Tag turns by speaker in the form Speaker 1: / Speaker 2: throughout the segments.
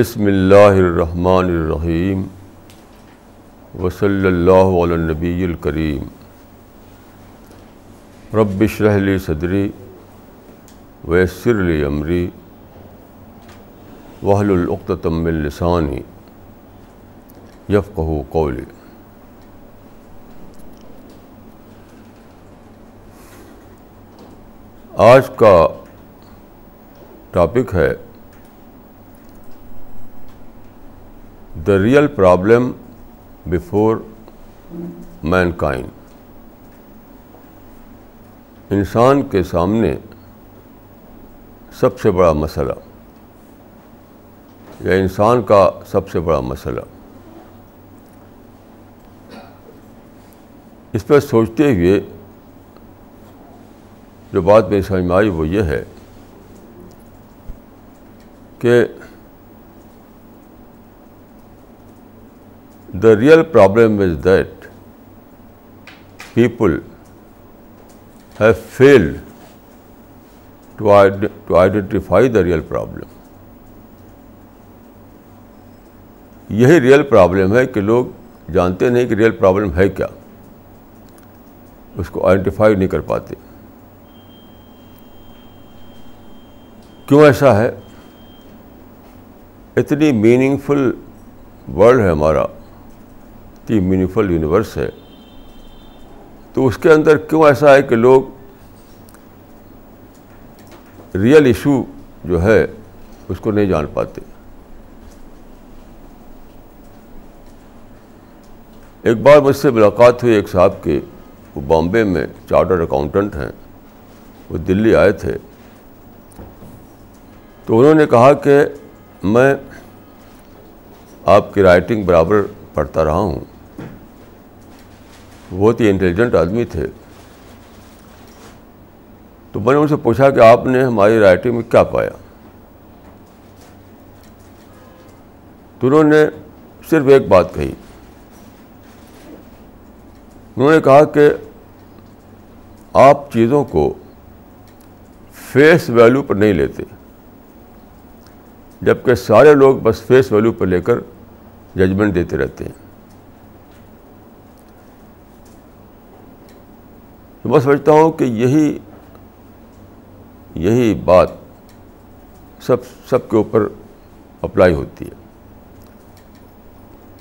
Speaker 1: بسم اللہ الرحمن الرحیم وصلی اللہ علی النبی الکریم رب اشرح لی صدری ویسر لی امری وحل العقدم من لسانی یفقہ قولی آج کا ٹاپک ہے the real problem before mankind انسان کے سامنے سب سے بڑا مسئلہ، یا انسان کا سب سے بڑا مسئلہ، اس پہ سوچتے ہوئے جو بات میری سمجھ میں آئی وہ یہ ہے کہ the real problem is that people have failed to identify the real problem یہی ریئل پرابلم ہے کہ لوگ جانتے نہیں کہ ریئل پرابلم ہے کیا۔ اس کو آئیڈینٹیفائی نہیں کر پاتے۔ کیوں ایسا ہے؟ اتنی میننگ فل ورلڈ ہے ہمارا۔ اتنی میننگ یونیورس ہے۔ تو اس کے اندر کیوں ایسا ہے کہ لوگ ریئل ایشو جو ہے اس کو نہیں جان پاتے؟ ایک بار مجھ سے ملاقات ہوئی ایک صاحب کی وہ بامبے میں چارٹر اکاؤنٹنٹ ہیں۔ وہ دلی آئے تھے۔ تو انہوں نے کہا کہ میں آپ کی رائٹنگ برابر پڑھتا رہا ہوں۔ بہت ہی انٹیلیجنٹ آدمی تھے۔ تو میں نے ان سے پوچھا کہ آپ نے ہماری رائٹنگ میں کیا پایا۔ تو انہوں نے صرف ایک بات کہی۔ انہوں نے کہا کہ آپ چیزوں کو فیس ویلیو پر نہیں لیتے، جبکہ سارے لوگ بس فیس ویلیو پر لے کر ججمنٹ دیتے رہتے ہیں۔ تو میں سمجھتا ہوں کہ یہی یہی بات سب سب کے اوپر اپلائی ہوتی ہے۔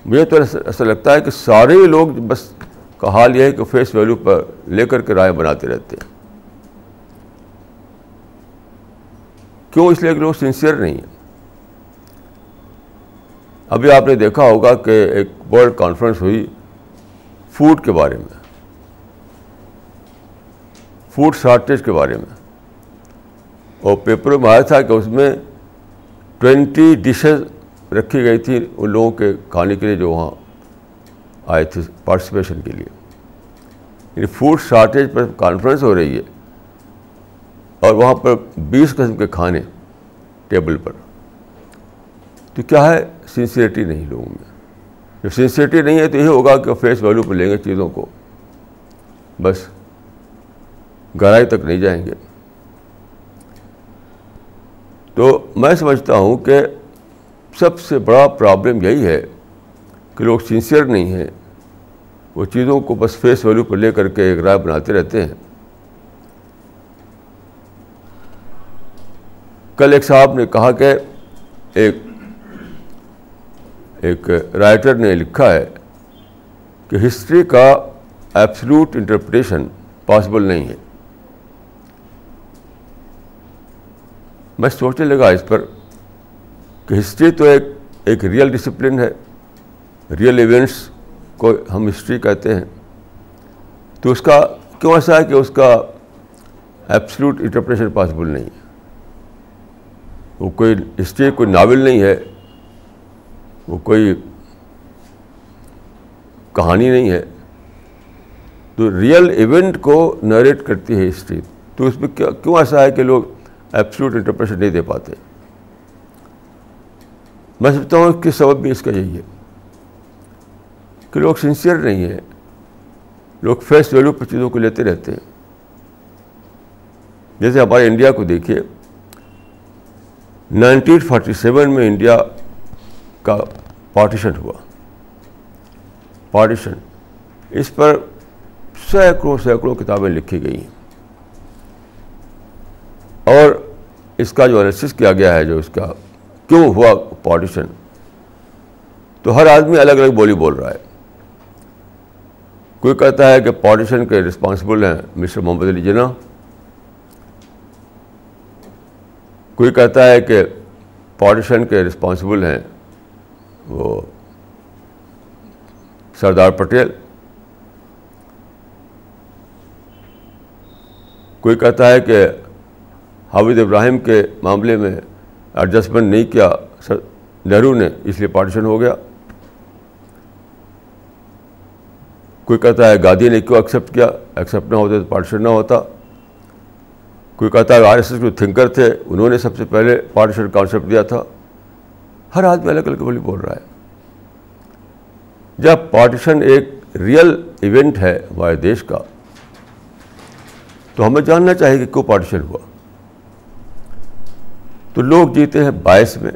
Speaker 1: مجھے تو ایسا لگتا ہے کہ سارے لوگ بس کا حال یہ ہے کہ فیس ویلیو پر لے کر کے رائے بناتے رہتے ہیں۔ کیوں؟ اس لیے کہ لوگ سنسیئر نہیں ہیں۔ ابھی آپ نے دیکھا ہوگا کہ ایک ورلڈ کانفرنس ہوئی فوڈ کے بارے میں۔ فوڈ شارٹیج کے بارے میں۔ اور پیپر میں آیا تھا کہ اس میں ٹوینٹی ڈشز رکھی گئی تھی ان لوگوں کے کھانے کے لیے جو وہاں آئے تھے پارٹیسپیشن کے لیے۔ یعنی فوڈ شارٹیج پر کانفرنس ہو رہی ہے اور وہاں پر بیس قسم کے کھانے ٹیبل پر۔ تو کیا ہے سنسیئرٹی نہیں لوگوں میں؟ جب سنسیئرٹی نہیں ہے تو یہ ہوگا کہ فیس ویلیو پہ لیں گے چیزوں کو۔ بس۔ گہرائی تک نہیں جائیں گے۔ تو میں سمجھتا ہوں کہ سب سے بڑا پرابلم یہی ہے کہ لوگ سنسیئر نہیں ہیں۔ وہ چیزوں کو بس فیس ویلیو پر لے کر کے ایک رائے بناتے رہتے ہیں۔ کل ایک صاحب نے کہا کہ ایک ایک رائٹر نے لکھا ہے کہ ہسٹری کا ایبسلوٹ انٹرپریٹیشن پاسبل نہیں ہے۔ میں سوچنے لگا اس پر کہ ہسٹری تو ایک ایک ریئل ڈسپلن ہے۔ ریئل ایونٹس کو ہم ہسٹری کہتے ہیں۔ تو اس کا کیوں ایسا ہے کہ اس کا ایبسلوٹ انٹرپریشن پاسبل نہیں ہے؟ وہ کوئی ہسٹری، کوئی ناول نہیں ہے۔ وہ کوئی کہانی نہیں ہے۔ تو ریئل ایونٹ کو نریٹ کرتی ہے ہسٹری۔ تو اس میں کیوں ایسا ہے کہ لوگ ایبسلوٹ انٹرپریشن نہیں دے پاتے۔ میں سمجھتا ہوں کہ سبب بھی اس کا یہی ہے کہ لوگ سنسیئر نہیں ہیں، لوگ فیس ویلیو پر چیزوں کو لیتے رہتے ہیں۔ جیسے ہمارے انڈیا کو دیکھیے نائنٹین فورٹی سیون میں انڈیا کا پارٹیشن ہوا۔ پارٹیشن اس پر سینکڑوں سینکڑوں کتابیں لکھی گئی ہیں۔ اور اس کا جو انالیسس کیا گیا ہے، جو اس کا کیوں ہوا پارٹیشن تو ہر آدمی الگ الگ بولی بول رہا ہے۔ کوئی کہتا ہے کہ پارٹیشن کے رسپانسبل ہیں مسٹر محمد علی جناح۔ کوئی کہتا ہے کہ پارٹیشن کے رسپانسبل ہیں وہ سردار پٹیل۔ کوئی کہتا ہے کہ حافظ ابراہیم کے معاملے میں ایڈجسٹمنٹ نہیں کیا نہرو نے اس لیے پارٹیشن ہو گیا۔ کوئی کہتا ہے گاندھی نے کیوں ایکسیپٹ کیا؟ ایکسیپٹ نہ ہوتا تو پارٹیشن نہ ہوتا۔ کوئی کہتا ہے آر ایس ایس جو تھنکر تھے، انہوں نے سب سے پہلے پارٹیشن کانسیپٹ دیا تھا۔ ہر آدمی الگ الگ بولی بول رہا ہے۔ جب پارٹیشن ایک ریئل ایونٹ ہے ہمارے دیش کا، تو ہمیں جاننا چاہیے کہ کیوں پارٹیشن ہوا۔ تو لوگ جیتے ہیں باعث میں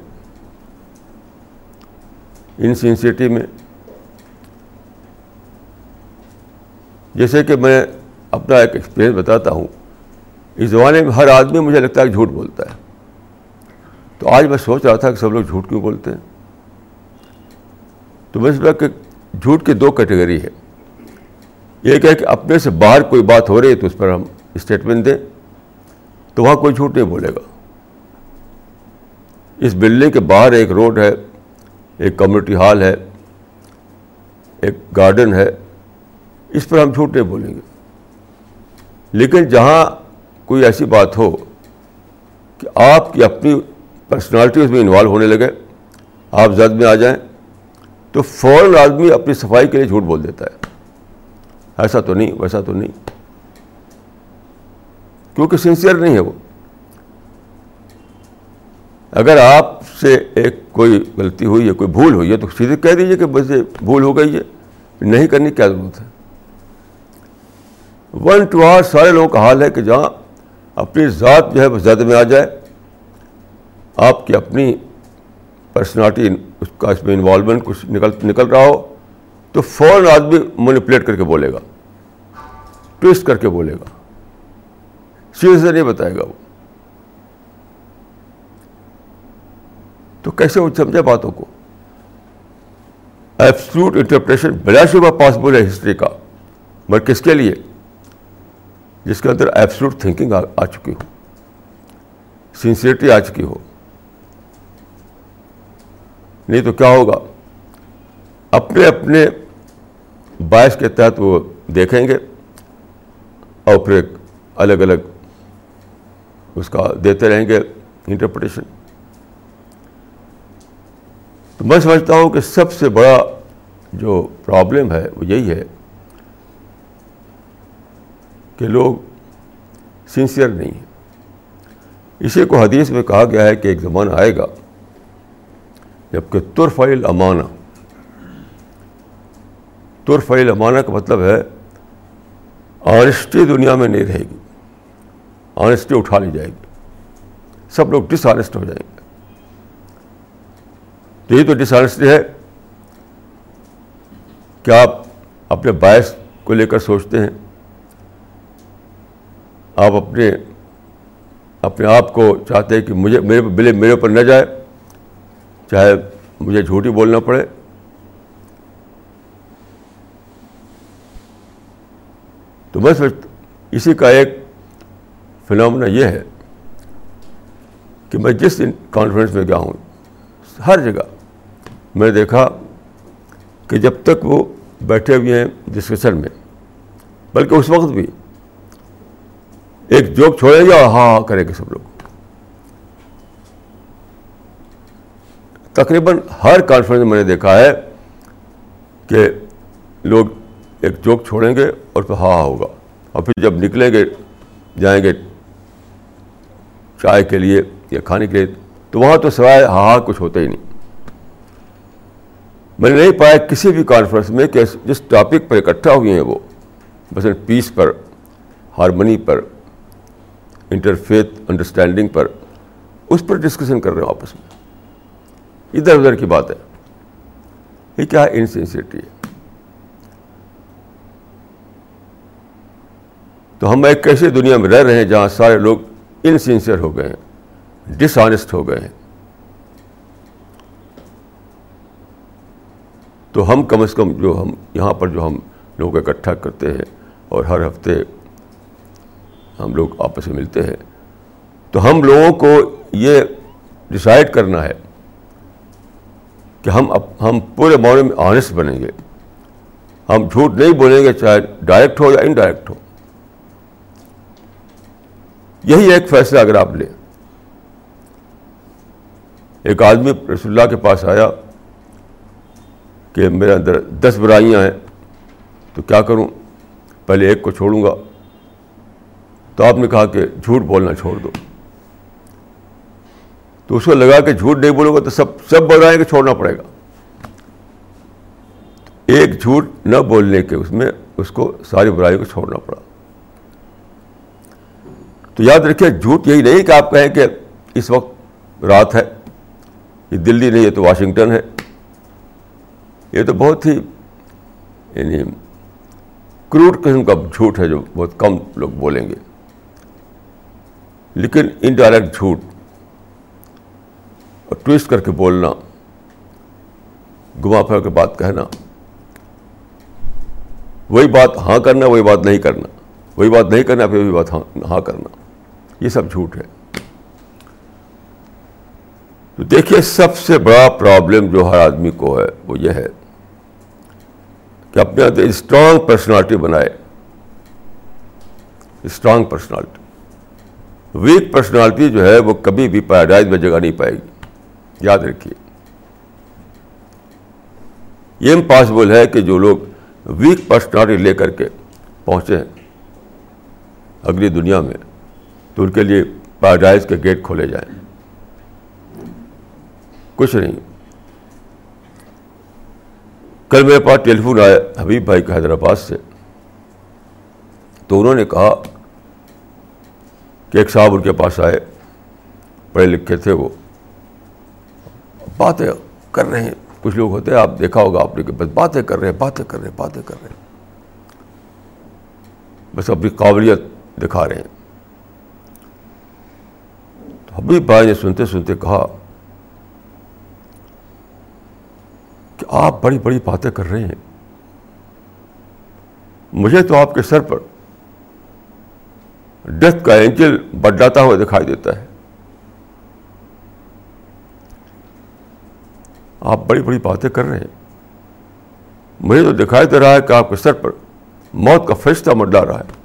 Speaker 1: انسینسٹی میں۔ جیسے کہ میں اپنا ایک ایکسپیرئنس بتاتا ہوں۔ اس زمانے میں ہر آدمی مجھے لگتا ہے کہ جھوٹ بولتا ہے۔ تو آج میں سوچ رہا تھا کہ سب لوگ جھوٹ کیوں بولتے ہیں؟ تو میں سمجھا کہ جھوٹ کی دو کیٹیگری ہے ایک ہے کہ اپنے سے باہر کوئی بات ہو رہی ہے تو اس پر ہم اسٹیٹمنٹ دیں، تو وہاں کوئی جھوٹ نہیں بولے گا۔ اس بلڈنگ کے باہر ایک روڈ ہے، ایک کمیونٹی ہال ہے، ایک گارڈن ہے، اس پر ہم جھوٹ نہیں بولیں گے۔ لیکن جہاں کوئی ایسی بات ہو کہ آپ کی اپنی پرسنالٹی اس میں انوالو ہونے لگے، آپ زد میں آ جائیں، تو فوراً آدمی اپنی صفائی کے لیے جھوٹ بول دیتا ہے۔ ایسا تو نہیں، ویسا تو نہیں۔ کیونکہ سنسیئر نہیں ہے وہ۔ اگر آپ سے ایک کوئی غلطی ہوئی ہے کوئی بھول ہوئی ہے تو سیدھے کہہ دیجیے کہ بس یہ بھول ہو گئی ہے، نہیں کرنے کی کیا ضرورت ہے؟ ون ٹو آر سارے لوگوں کا حال ہے کہ جہاں اپنی ذات جو ہے وہ زد میں آ جائے، آپ کی اپنی پرسنالٹی اس کا اس میں انوالومنٹ کچھ نکل نکل رہا ہو، تو فوراً آدمی مینیپولیٹ کر کے بولے گا ٹوسٹ کر کے بولے گا۔ سیدھے سے نہیں بتائے گا وہ۔ تو کیسے وہ سمجھے باتوں کو؟ ایبسلوٹ انٹرپریشن بلا شبہ پاسبل ہے ہسٹری کا۔ مگر کس کے لیے؟ جس کے اندر ایبسلوٹ تھنکنگ آ چکی ہو۔ سنسیئرٹی آ چکی ہو۔ نہیں تو کیا ہوگا؟ اپنے اپنے باعث کے تحت وہ دیکھیں گے اور پھر ایک الگ الگ اس کا دیتے رہیں گے انٹرپریٹیشن تو میں سمجھتا ہوں کہ سب سے بڑا جو پرابلم ہے وہ یہی ہے کہ لوگ سنسیئر نہیں ہیں۔ اسی کو حدیث میں کہا گیا ہے کہ ایک زمانہ آئے گا جبکہ ترفیل امانہ ترفیل امانہ کا مطلب ہے آنےسٹی دنیا میں نہیں رہے گی، آنےسٹی اٹھا لی جائے گی، سب لوگ ڈس آنےسٹ ہو جائیں گے۔ تو تو ڈس آنےسٹی ہے۔ کیا آپ اپنے باعث کو لے کر سوچتے ہیں؟ آپ اپنے اپنے آپ کو چاہتے ہیں کہ مجھے، میرے بلے میرے اوپر نہ جائے، چاہے مجھے جھوٹی بولنا پڑے۔ تو بس اسی کا ایک فنامنا یہ ہے کہ میں جس کانفرنس میں گیا ہوں، ہر جگہ میں نے دیکھا کہ جب تک وہ بیٹھے ہوئے ہیں ڈسکشن میں، بلکہ اس وقت بھی ایک جوک چھوڑیں گے اور ہاں ہاں کریں گے سب لوگ۔ تقریباً ہر کانفرنس میں نے دیکھا ہے کہ لوگ ایک جوک چھوڑیں گے اور پھر ہاں ہاں ہوگا۔ اور پھر جب نکلیں گے، جائیں گے چائے کے لیے یا کھانے کے لیے، تو وہاں تو سوائے ہاں ہاں کچھ ہوتا ہی نہیں۔ میں نے نہیں پایا کسی بھی کانفرنس میں کہ جس ٹاپک پر اکٹھا ہوئے ہیں وہ، مثلاً پیس پر ہارمنی پر انٹرفیتھ انڈرسٹینڈنگ پر، اس پر ڈسکشن کر رہے ہیں آپس میں۔ ادھر ادھر کی بات ہے یہ کیا انسینسٹی ہے؟ تو ہم ایک ایسی دنیا میں رہ رہے ہیں جہاں سارے لوگ انسنسیئر ہو گئے ہیں ڈس آنےسٹ ہو گئے ہیں۔ تو ہم کم از کم جو ہم یہاں پر جو ہم لوگ اکٹھا کرتے ہیں اور ہر ہفتے ہم لوگ آپس میں ملتے ہیں، تو ہم لوگوں کو یہ ڈسائڈ کرنا ہے کہ ہم ہم پورے معاملے میں آنےسٹ بنیں گے۔ ہم جھوٹ نہیں بولیں گے، چاہے ڈائریکٹ ہو یا انڈائریکٹ ہو۔ یہی ایک فیصلہ اگر آپ لیں۔ ایک آدمی رسول اللہ کے پاس آیا کہ میرے اندر دس برائیاں ہیں، تو کیا کروں؟ پہلے ایک کو چھوڑوں گا۔ تو آپ نے کہا کہ جھوٹ بولنا چھوڑ دو۔ تو اس کو لگا کہ جھوٹ نہیں بولوں گا تو سب سب برائیں کہ چھوڑنا پڑے گا۔ ایک جھوٹ نہ بولنے کے اس میں اس کو ساری برائیوں کو چھوڑنا پڑا۔ تو یاد رکھیے، جھوٹ یہی نہیں کہ آپ کہیں کہ اس وقت رات ہے، یہ دلی نہیں ہے تو واشنگٹن ہے۔ یہ تو بہت ہی یعنی کروٹ قسم کا جھوٹ ہے جو بہت کم لوگ بولیں گے۔ لیکن انڈائریکٹ جھوٹ اور ٹویسٹ کر کے بولنا گما پھر کے بات کہنا، وہی بات ہاں کرنا، وہی بات نہیں کرنا، وہی بات نہیں کرنا، پھر وہی بات ہاں ہاں کرنا۔ یہ سب جھوٹ ہے۔ تو دیکھیے، سب سے بڑا پرابلم جو ہر آدمی کو ہے، وہ یہ ہے۔ کہ اپنے اندر اسٹرانگ پرسنالٹی بنائے۔ اسٹرانگ پرسنالٹی ویک پرسنالٹی جو ہے وہ کبھی بھی پیراڈائز میں جگہ نہیں پائے گی۔ یاد رکھیے۔ یہ امپاسبل ہے کہ جو لوگ ویک پرسنالٹی لے کر کے پہنچے ہیں اگلی دنیا میں، تو ان کے لیے پیراڈائز کے گیٹ کھولے جائیں۔ کچھ نہیں۔ کل میرے پاس ٹیلی فون آیا، حبیب بھائی کا حیدرآباد سے۔ تو انہوں نے کہا کہ ایک صاحب ان کے پاس آئے، پڑھے لکھے تھے وہ۔ باتیں کر رہے ہیں۔ کچھ لوگ ہوتے ہیں، آپ دیکھا ہوگا آپ نے کہ بس باتیں کر رہے ہیں، باتیں کر رہے ہیں، باتیں کر رہے ہیں۔ بس اپنی قابلیت دکھا رہے ہیں۔ حبیب بھائی نے سنتے سنتے کہا کہ آپ بڑی بڑی باتیں کر رہے ہیں۔ مجھے تو آپ کے سر پر ڈیتھ کا اینجل بڈاتا ہوا دکھائی دیتا ہے۔ آپ بڑی بڑی باتیں کر رہے ہیں۔ مجھے تو دکھائی دے رہا ہے کہ آپ کے سر پر موت کا فرشتہ مڈا رہا ہے۔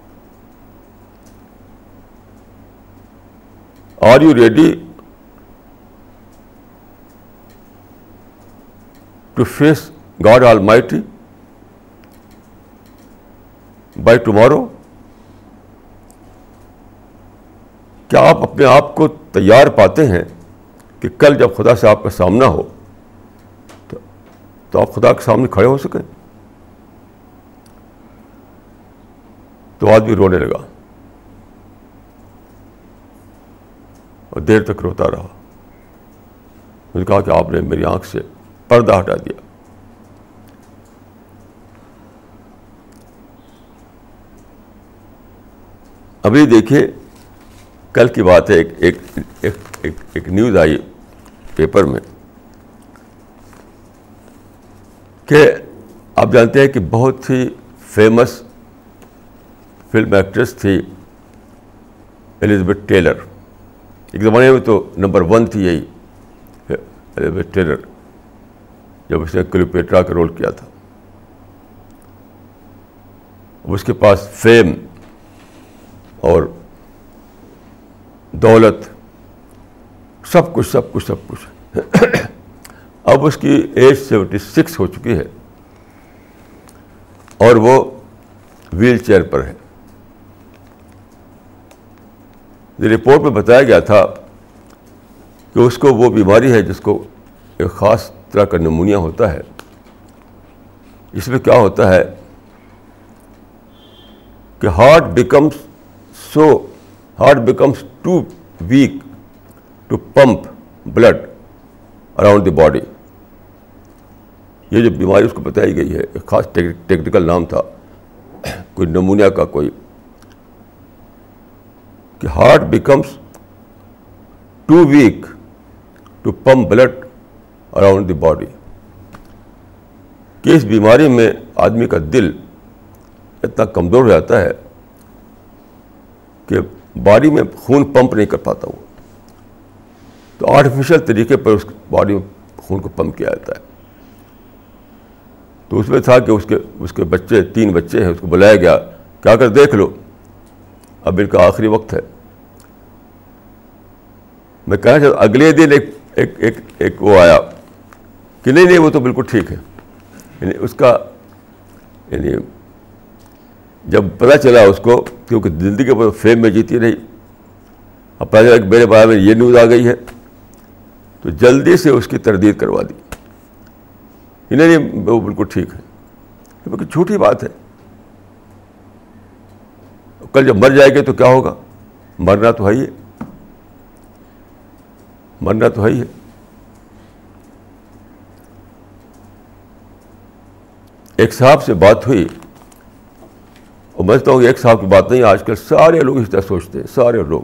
Speaker 1: Are you ready to face God almighty by tomorrow کیا آپ اپنے آپ کو تیار پاتے ہیں کہ کل جب خدا سے آپ کا سامنا ہو تو آپ خدا کے سامنے کھڑے ہو سکیں؟ تو آدمی رونے لگا اور دیر تک روتا رہا۔ نے کہا کہ آپ نے میری آنکھ سے پردہ ہٹا دیا۔ ابھی دیکھیے کل کی بات ہے، ایک ایک ایک نیوز آئی پیپر میں کہ آپ جانتے ہیں کہ بہت ہی فیمس فلم ایکٹریس تھی الزبتھ ٹیلر ایک زمانے میں تو نمبر ون تھی یہی الزبتھ ٹیلر جب اس نے کلیوپیٹرا کا رول کیا تھا۔ اس کے پاس فیم اور دولت، سب کچھ سب کچھ سب کچھ۔ اب اس کی ایج سیونٹی سکس ہو چکی ہے اور وہ ویل چیئر پر ہے۔ رپورٹ میں بتایا گیا تھا کہ اس کو وہ بیماری ہے جس کو ایک خاص طرح کا نمونیا ہوتا ہے۔ اس میں کیا ہوتا ہے کہ heart becomes so heart becomes too weak to pump blood around the body یہ جو بیماری اس کو بتائی گئی ہے، ایک خاص ٹیکنیکل نام تھا۔ کوئی نمونیا کا کوئی۔ کہ heart becomes too weak to pump blood around the body کہ اس بیماری میں آدمی کا دل اتنا کمزور ہو جاتا ہے کہ باڈی میں خون پمپ نہیں کر پاتا وہ۔ تو آرٹیفیشل طریقے پر اس باڈی میں خون کو پمپ کیا جاتا ہے۔ تو اس میں تھا کہ اس کے اس کے بچے، تین بچے ہیں، اس کو بلایا گیا۔ کیا کر، دیکھ لو۔ اب ان کا آخری وقت ہے۔ میں کہنا چاہتا اگلے دن ایک ایک ایک ایک وہ آیا۔ کہ نہیں نہیں، وہ تو بالکل ٹھیک ہے۔ یعنی اس کا یعنی جب پتہ چلا اس کو، کیونکہ زندگی پر فیم میں جیتی رہی، اب پتہ چلا کہ میرے بارے میں یہ نیوز آ گئی ہے، تو جلدی سے اس کی تردید کروا دی۔ نہیں نہیں، وہ بالکل ٹھیک ہے۔ بالکل چھوٹی بات ہے۔ کل جب مر جائے گے تو کیا ہوگا؟ مرنا تو ہے ہی مرنا تو ہے ہی ہے۔ ایک صاحب سے بات ہوئی اور میں سمجھتا ہوں کہ ایک صاحب کی بات نہیں، آج کل سارے لوگ اس طرح سوچتے ہیں، سارے لوگ۔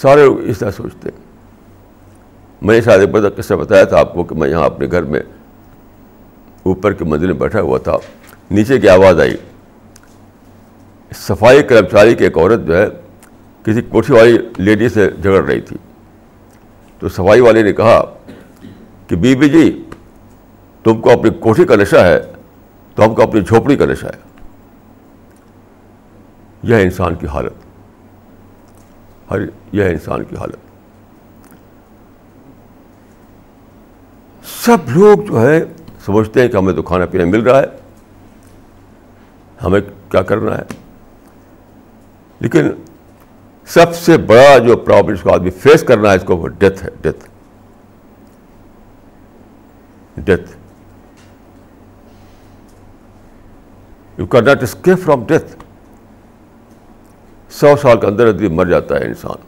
Speaker 1: سارے لوگ اس طرح سوچتے ہیں۔ میں نے شاید ایک قصہ بتایا تھا آپ کو کہ میں یہاں اپنے گھر میں اوپر کے منزل میں بیٹھا ہوا تھا۔ نیچے کی آواز آئی۔ صفائی کرمچاری کی ایک عورت جو ہے، کسی کوٹھی والی لیڈی سے جھگڑ رہی تھی۔ تو صفائی والے نے کہا کہ بی بی جی تم کو اپنی کوٹھی کا نشہ ہے، تو ہم کو اپنی جھوپڑی کا نشہ ہے۔ یہ انسان کی حالت۔ ہر، یہ انسان کی حالت۔ سب لوگ جو ہے سمجھتے ہیں کہ ہمیں تو کھانا پینا مل رہا ہے۔ ہمیں کیا کرنا ہے؟ لیکن سب سے بڑا جو پرابلم اس کو آدمی فیس کرنا ہے، اس کو وہ ڈیتھ ہے death death you can not escape from death سو سال کے اندر اندر مر جاتا ہے انسان.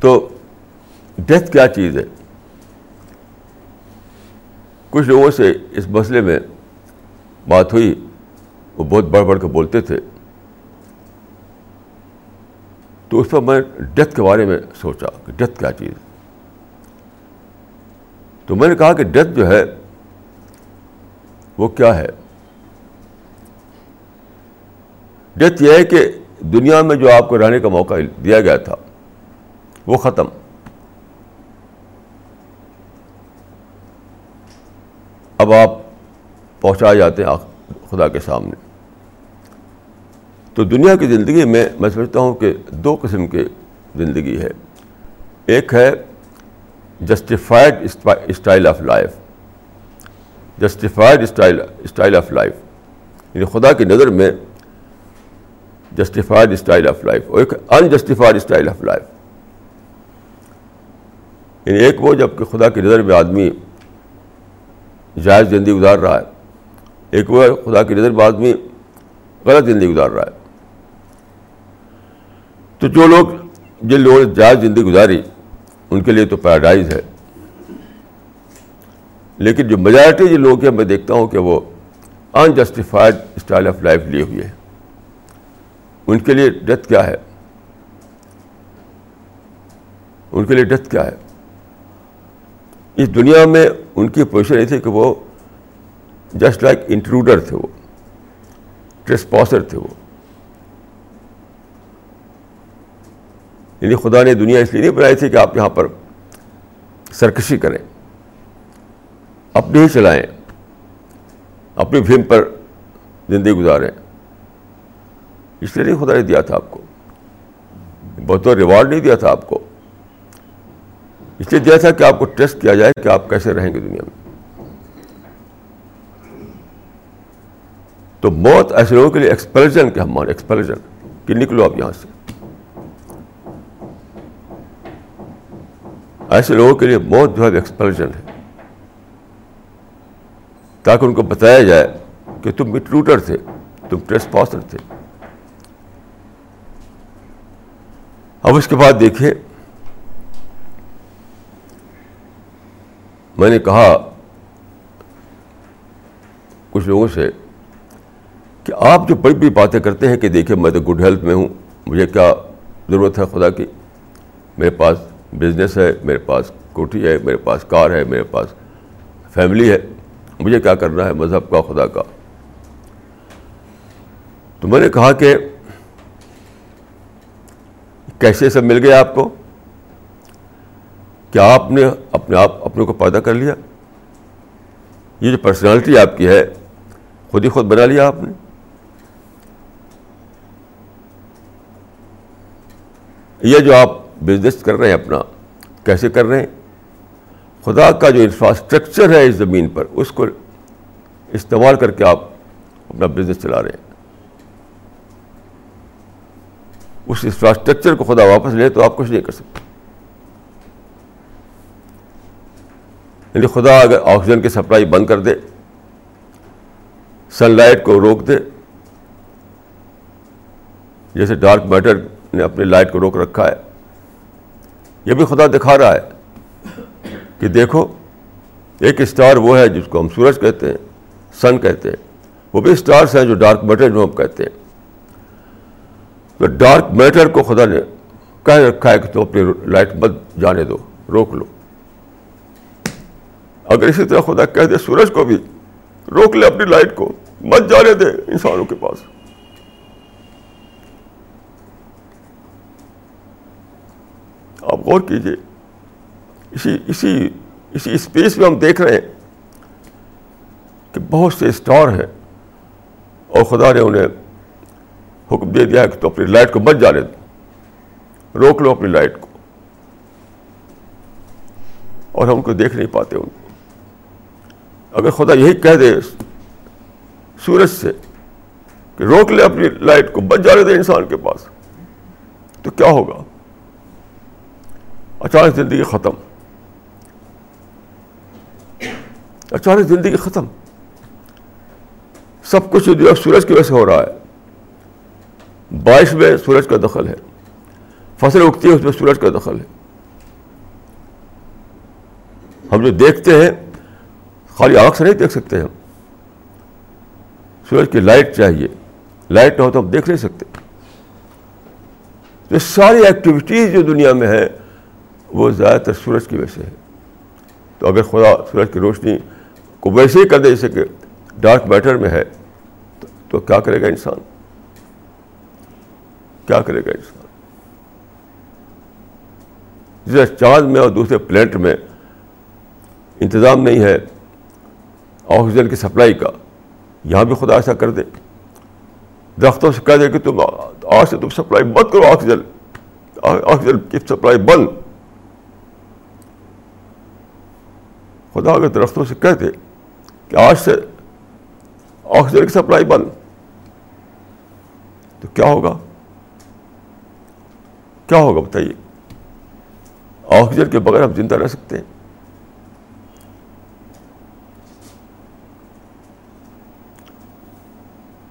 Speaker 1: تو ڈیتھ کیا چیز ہے؟ کچھ لوگوں سے اس مسئلے میں بات ہوئی، وہ بہت بڑھ بڑھ کے بولتے تھے۔ تو اس پر میں ڈیتھ کے بارے میں سوچا کہ ڈیتھ کیا چیز ہے؟ تو میں نے کہا کہ ڈیتھ جو ہے وہ کیا ہے؟ ڈیتھ یہ ہے کہ دنیا میں جو آپ کو رہنے کا موقع دیا گیا تھا، وہ ختم۔ اب آپ پہنچائے جاتے ہیں خدا کے سامنے۔ تو دنیا کی زندگی میں میں سمجھتا ہوں کہ دو قسم کی زندگی ہے۔ ایک ہے justified style of life justified style style of life یعنی خدا کی نظر میں جسٹیفائڈ اسٹائل آف لائف اور ایک انجسٹیفائڈ اسٹائل آف لائف یعنی ایک وہ جبکہ خدا کی نظر میں آدمی جائز زندگی گزار رہا ہے، ایک وہ خدا کی نظر میں آدمی غلط زندگی گزار رہا ہے۔ تو جو لوگ جن لوگوں نے جائز زندگی گزاری ان کے لیے تو پیراڈائز ہے۔ لیکن جو میجارٹی جو لوگ ہیں، میں دیکھتا ہوں کہ وہ انجسٹیفائڈ اسٹائل آف لائف لیے ہوئے ہیں۔ ان کے لیے ڈیتھ کیا ہے؟ ان کے لیے ڈیتھ کیا ہے؟ اس دنیا میں ان کی پوزیشن یہ تھی کہ وہ جسٹ لائک انٹروڈر تھے وہ ٹریسپاسر تھے وہ۔ یعنی خدا نے دنیا اس لیے نہیں بنائی تھی کہ آپ یہاں پر سرکشی کریں، اپنی ہی چلائیں، اپنی بھیم پر زندگی گزاریں۔ اس لیے نہیں خدا نے دیا تھا آپ کو۔ بہت ریوارڈ نہیں دیا تھا آپ کو۔ اس لیے دیا تھا کہ آپ کو ٹیسٹ کیا جائے کہ آپ کیسے رہیں گے دنیا میں۔ تو موت ایسے لوگوں کے لیے ایکسپلجن کے ہم مان ایکسپلجن کہ نکلو آپ یہاں سے۔ ایسے لوگوں کے لیے موت جو ہے ایکسپلجن ہے۔ تاکہ ان کو بتایا جائے کہ تم مٹروٹر تھے، تم ٹریس پاسر تھے۔ اب اس کے بعد دیکھیے، میں نے کہا کچھ لوگوں سے کہ آپ جو بڑی بڑی باتیں کرتے ہیں کہ دیکھیں میں تو گڈ ہیلتھ میں ہوں، مجھے کیا ضرورت ہے خدا کی؟ میرے پاس بزنس ہے، میرے پاس کوٹھی ہے، میرے پاس کار ہے، میرے پاس فیملی ہے۔ مجھے کیا کرنا ہے؟ مذہب کا، خدا کا۔ تو میں نے کہا کہ کیسے سب مل گیا آپ کو؟ کیا آپ نے اپنے آپ اپنے کو پیدا کر لیا؟ یہ جو پرسنالٹی آپ کی ہے، خود ہی خود بنا لیا آپ نے؟ یہ جو آپ بزنس کر رہے ہیں اپنا۔ کیسے کر رہے ہیں؟ خدا کا جو انفراسٹرکچر ہے اس زمین پر، اس کو استعمال کر کے آپ اپنا بزنس چلا رہے ہیں۔ اس انفراسٹرکچر کو خدا واپس لے تو آپ کچھ نہیں کر سکتے۔ یعنی خدا اگر آکسیجن کی سپلائی بند کر دے، سن لائٹ کو روک دے، جیسے ڈارک میٹر نے اپنی لائٹ کو روک رکھا ہے۔ یہ بھی خدا دکھا رہا ہے کہ دیکھو، ایک اسٹار وہ ہے جس کو ہم سورج کہتے ہیں سن کہتے ہیں۔ وہ بھی اسٹارس ہیں جو ڈارک میٹر جو ہم کہتے ہیں۔ تو ڈارک میٹر کو خدا نے کہہ رکھا ہے کہ تو اپنی لائٹ مت جانے دو، روک لو۔ اگر اسی طرح خدا کہہ دے سورج کو بھی، روک لے اپنی لائٹ کو، مت جانے دے انسانوں کے پاس۔ آپ غور کیجیے اسی اسی اسی اسپیس میں ہم دیکھ رہے ہیں کہ بہت سے اسٹار ہیں اور خدا نے انہیں حکم دے دیا کہ تو اپنی لائٹ کو مت جانے دو، روک لو اپنی لائٹ کو۔ اور ہم کو دیکھ نہیں پاتے ان کو۔ اگر خدا یہی کہہ دے سورج سے کہ روک لے اپنی لائٹ کو بچ جانے دے انسان کے پاس، تو کیا ہوگا؟ اچانک زندگی ختم۔ اچانک زندگی ختم۔ سب کچھ جو سورج کی وجہ سے ہو رہا ہے۔ بارش میں سورج کا دخل ہے۔ فصل اگتی ہے اس میں سورج کا دخل ہے۔ ہم جو دیکھتے ہیں، خالی آنکھ سے نہیں دیکھ سکتے ہم۔ سورج کی لائٹ چاہیے۔ لائٹ نہ ہو تو ہم دیکھ نہیں سکتے۔ یہ ساری ایکٹیویٹیز جو دنیا میں ہے وہ زیادہ تر سورج کی وجہ سے ہے۔ تو اگر خدا سورج کی روشنی کو ویسے ہی کر دے جیسے کہ ڈارک میٹر میں ہے، تو کیا کرے گا انسان؟ کیا کرے گا انسان؟ جیسے چاند میں اور دوسرے پلینٹ میں انتظام نہیں ہے آکسیجن کی سپلائی کا، یہاں بھی خدا ایسا کر دے۔ درختوں سے کہہ دے کہ تم آج سے تم سپلائی مت کرو آکسیجن آکسیجن کی سپلائی بند۔ خدا اگر درختوں سے کہہ دے کہ آج سے آکسیجن کی سپلائی بند۔ تو کیا ہوگا؟ کیا ہوگا بتائیے؟ آکسیجن کے بغیر ہم زندہ رہ سکتے ہیں۔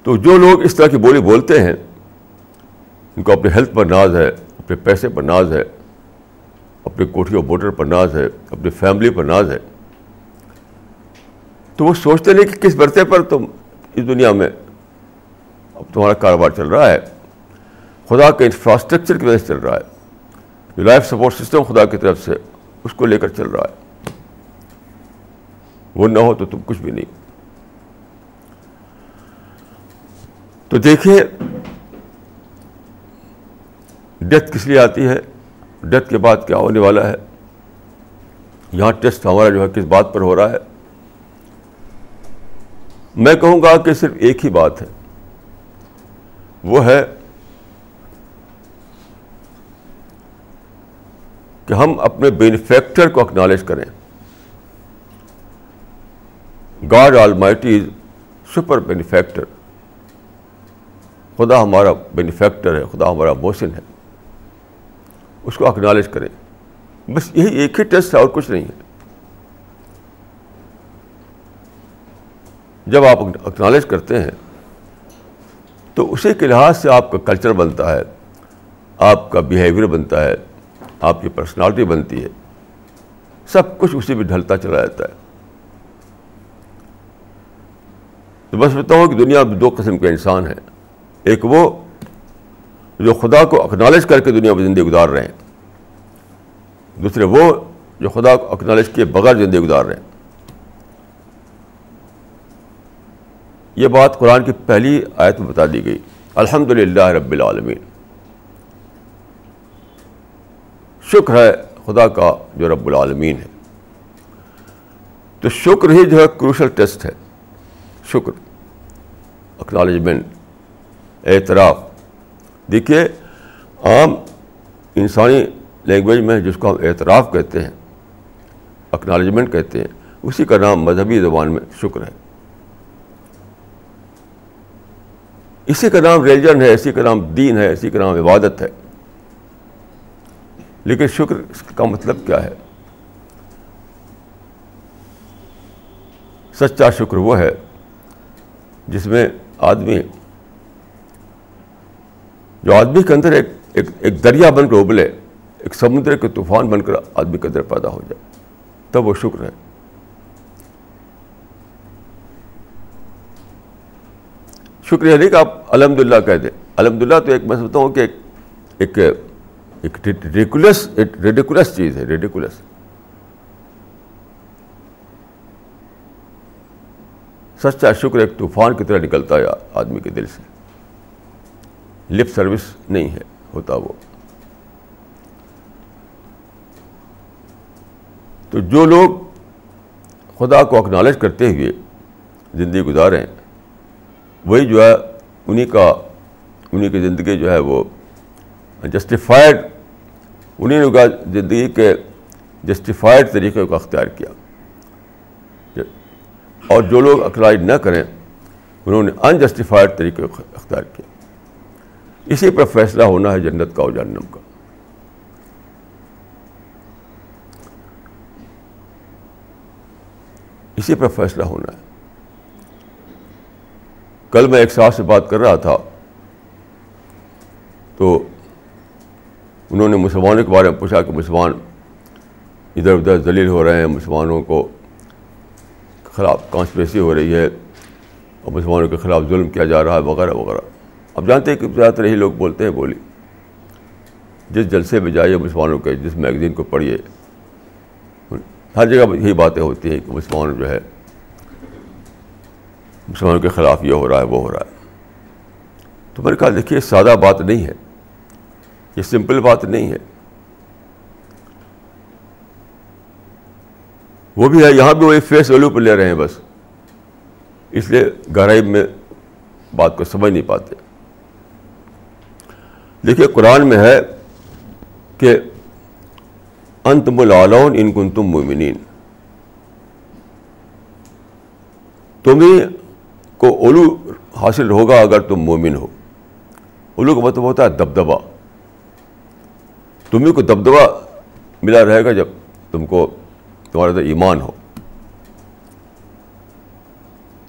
Speaker 1: تو جو لوگ اس طرح کی بولی بولتے ہیں، ان کو اپنے ہیلتھ پر ناز ہے، اپنے پیسے پر ناز ہے اپنے کوٹھی اور موٹر پر ناز ہے، اپنی فیملی پر ناز ہے۔ تو وہ سوچتے نہیں کہ کس برتے پر تم اس دنیا میں اب تمہارا کاروبار چل رہا ہے۔ خدا کے انفراسٹرکچر کی وجہ سے چل رہا ہے۔ جو لائف سپورٹ سسٹم خدا کی طرف سے اس کو لے کر چل رہا ہے۔ وہ نہ ہو تو تم کچھ بھی نہیں۔ تو دیکھیے ڈیتھ کس لیے آتی ہے؟ ڈیتھ کے بعد کیا ہونے والا ہے؟ یہاں ٹیسٹ ہمارا جو ہے کس بات پر ہو رہا ہے؟ میں کہوں گا کہ صرف ایک ہی بات ہے۔ وہ ہے کہ ہم اپنے بینیفیکٹر کو اکنالج کریں۔ God almighty is super benefactor خدا ہمارا بینیفیکٹر ہے، خدا ہمارا موسن ہے۔ اس کو اکنالج کریں۔ بس یہی ایک ہی ٹیسٹ ہے اور کچھ نہیں ہے۔ جب آپ اکنالج کرتے ہیں، تو اسی کے لحاظ سے آپ کا کلچر بنتا ہے، آپ کا بیہیویئر بنتا ہے، آپ کی پرسنالٹی بنتی ہے، سب کچھ اسی پہ ڈھلتا چلا جاتا ہے۔ تو بس بتاؤں کہ دنیا میں دو قسم کے انسان ہیں۔ ایک وہ جو خدا کو اکنالج کر کے دنیا میں زندگی گزار رہے ہیں۔ دوسرے وہ جو خدا کو اکنالج کیے بغیر زندگی گزار رہے ہیں۔ یہ بات قرآن کی پہلی آیت میں بتا دی گئی۔ الحمد للہ رب العالمین۔ شکر ہے خدا کا جو رب العالمین ہے۔ تو شکر ہی جو ہے کروشل ٹیسٹ ہے۔ شکر۔ اکنالجمنٹ، اعتراف۔ دیکھیے، عام انسانی لینگویج میں جس کو ہم اعتراف کہتے ہیں، اکنالجمنٹ کہتے ہیں، اسی کا نام مذہبی زبان میں شکر ہے۔ اسی کا نام ریلیجن ہے، اسی کا نام دین ہے، اسی کا نام عبادت ہے۔ لیکن شکر کا مطلب کیا ہے؟ سچا شکر وہ ہے جس میں آدمی، جو آدمی کے اندر ایک ایک ایک دریا بن کر ابلے، ایک سمندر کے طوفان بن کر آدمی کے اندر پیدا ہو جائے، تب وہ شکر ہے۔ شکر یہ نہیں کہ آپ الحمد للہ کہہ دیں۔ الحمد للہ تو ایک میں سمجھتا ہوں کہ ایک ایک ریڈیکولس ریڈیکولس چیز ہے ریڈیکولس سچا شکر ایک طوفان کی طرح نکلتا ہے آدمی کے دل سے۔ لپ سروس نہیں ہے، ہوتا وہ۔ تو جو لوگ خدا کو اکنالج کرتے ہوئے زندگی گزاریں وہی جو ہے انہیں کا انہیں کی زندگی جو ہے وہ جسٹیفائڈ انہیں نے زندگی کے جسٹیفائڈ طریقے کو اختیار کیا۔ اور جو لوگ اکلائی نہ کریں، انہوں نے انجسٹیفائڈ طریقے کو اختیار کیا۔ اسی پر فیصلہ ہونا ہے جنت کا اور جہنم کا۔ اسی پر فیصلہ ہونا ہے۔ کل میں ایک ساتھ سے بات کر رہا تھا، تو انہوں نے مسلمانوں کے بارے میں پوچھا کہ مسلمان ادھر ادھر ذلیل ہو رہے ہیں، مسلمانوں کو خلاف کانسپریسی ہو رہی ہے اور مسلمانوں کے خلاف ظلم کیا جا رہا ہے، وغیرہ وغیرہ۔ اب جانتے ہیں کہ زیادہ تر یہی لوگ بولتے ہیں بولی۔ جس جلسے میں جائیے مسلمانوں کے، جس میگزین کو پڑھیے، ہر جگہ یہی باتیں ہوتی ہیں کہ مسلمان جو ہے مسلمانوں کے خلاف یہ ہو رہا ہے، وہ ہو رہا ہے۔ تو میں نے کہا، دیکھیے، سادہ بات نہیں ہے۔ یہ سمپل بات نہیں ہے۔ وہ بھی ہے، یہاں بھی وہی فیس ویلو پہ لے رہے ہیں بس۔ اس لیے گہرائی میں بات کو سمجھ نہیں پاتے۔ دیکھیے، قرآن میں ہے کہ انتم العلون ان کن تم مومنین تمہیں کو اولو حاصل ہوگا اگر تم مومن ہو۔ اولو کا مطلب ہوتا ہے دبدبا تمہیں کو دبدبا ملا رہے گا جب تم کو تمہارے اندر ایمان ہو۔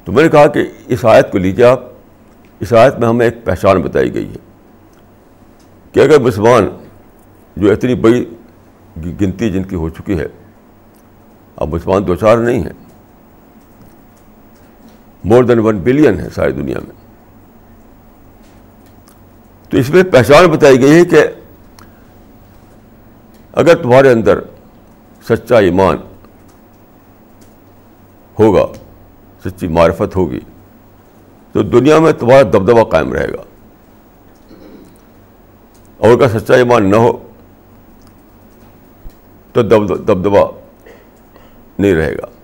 Speaker 1: تو میں نے کہا کہ اس آیت کو لیجیے آپ۔ اس آیت میں ہمیں ایک پہچان بتائی گئی ہے کہ اگر مسلمان جو اتنی بڑی گنتی جن کی ہو چکی ہے، اب مسلمان دو چار نہیں ہیں۔ مور دین ون بلین ہے ساری دنیا میں۔ تو اس میں پہچان بتائی گئی ہے کہ اگر تمہارے اندر سچا ایمان ہوگا، سچی معرفت ہوگی، تو دنیا میں تمہارا دبدبہ قائم رہے گا۔ اور اگر سچا ایمان نہ ہو، تو دبدبا نہیں رہے گا۔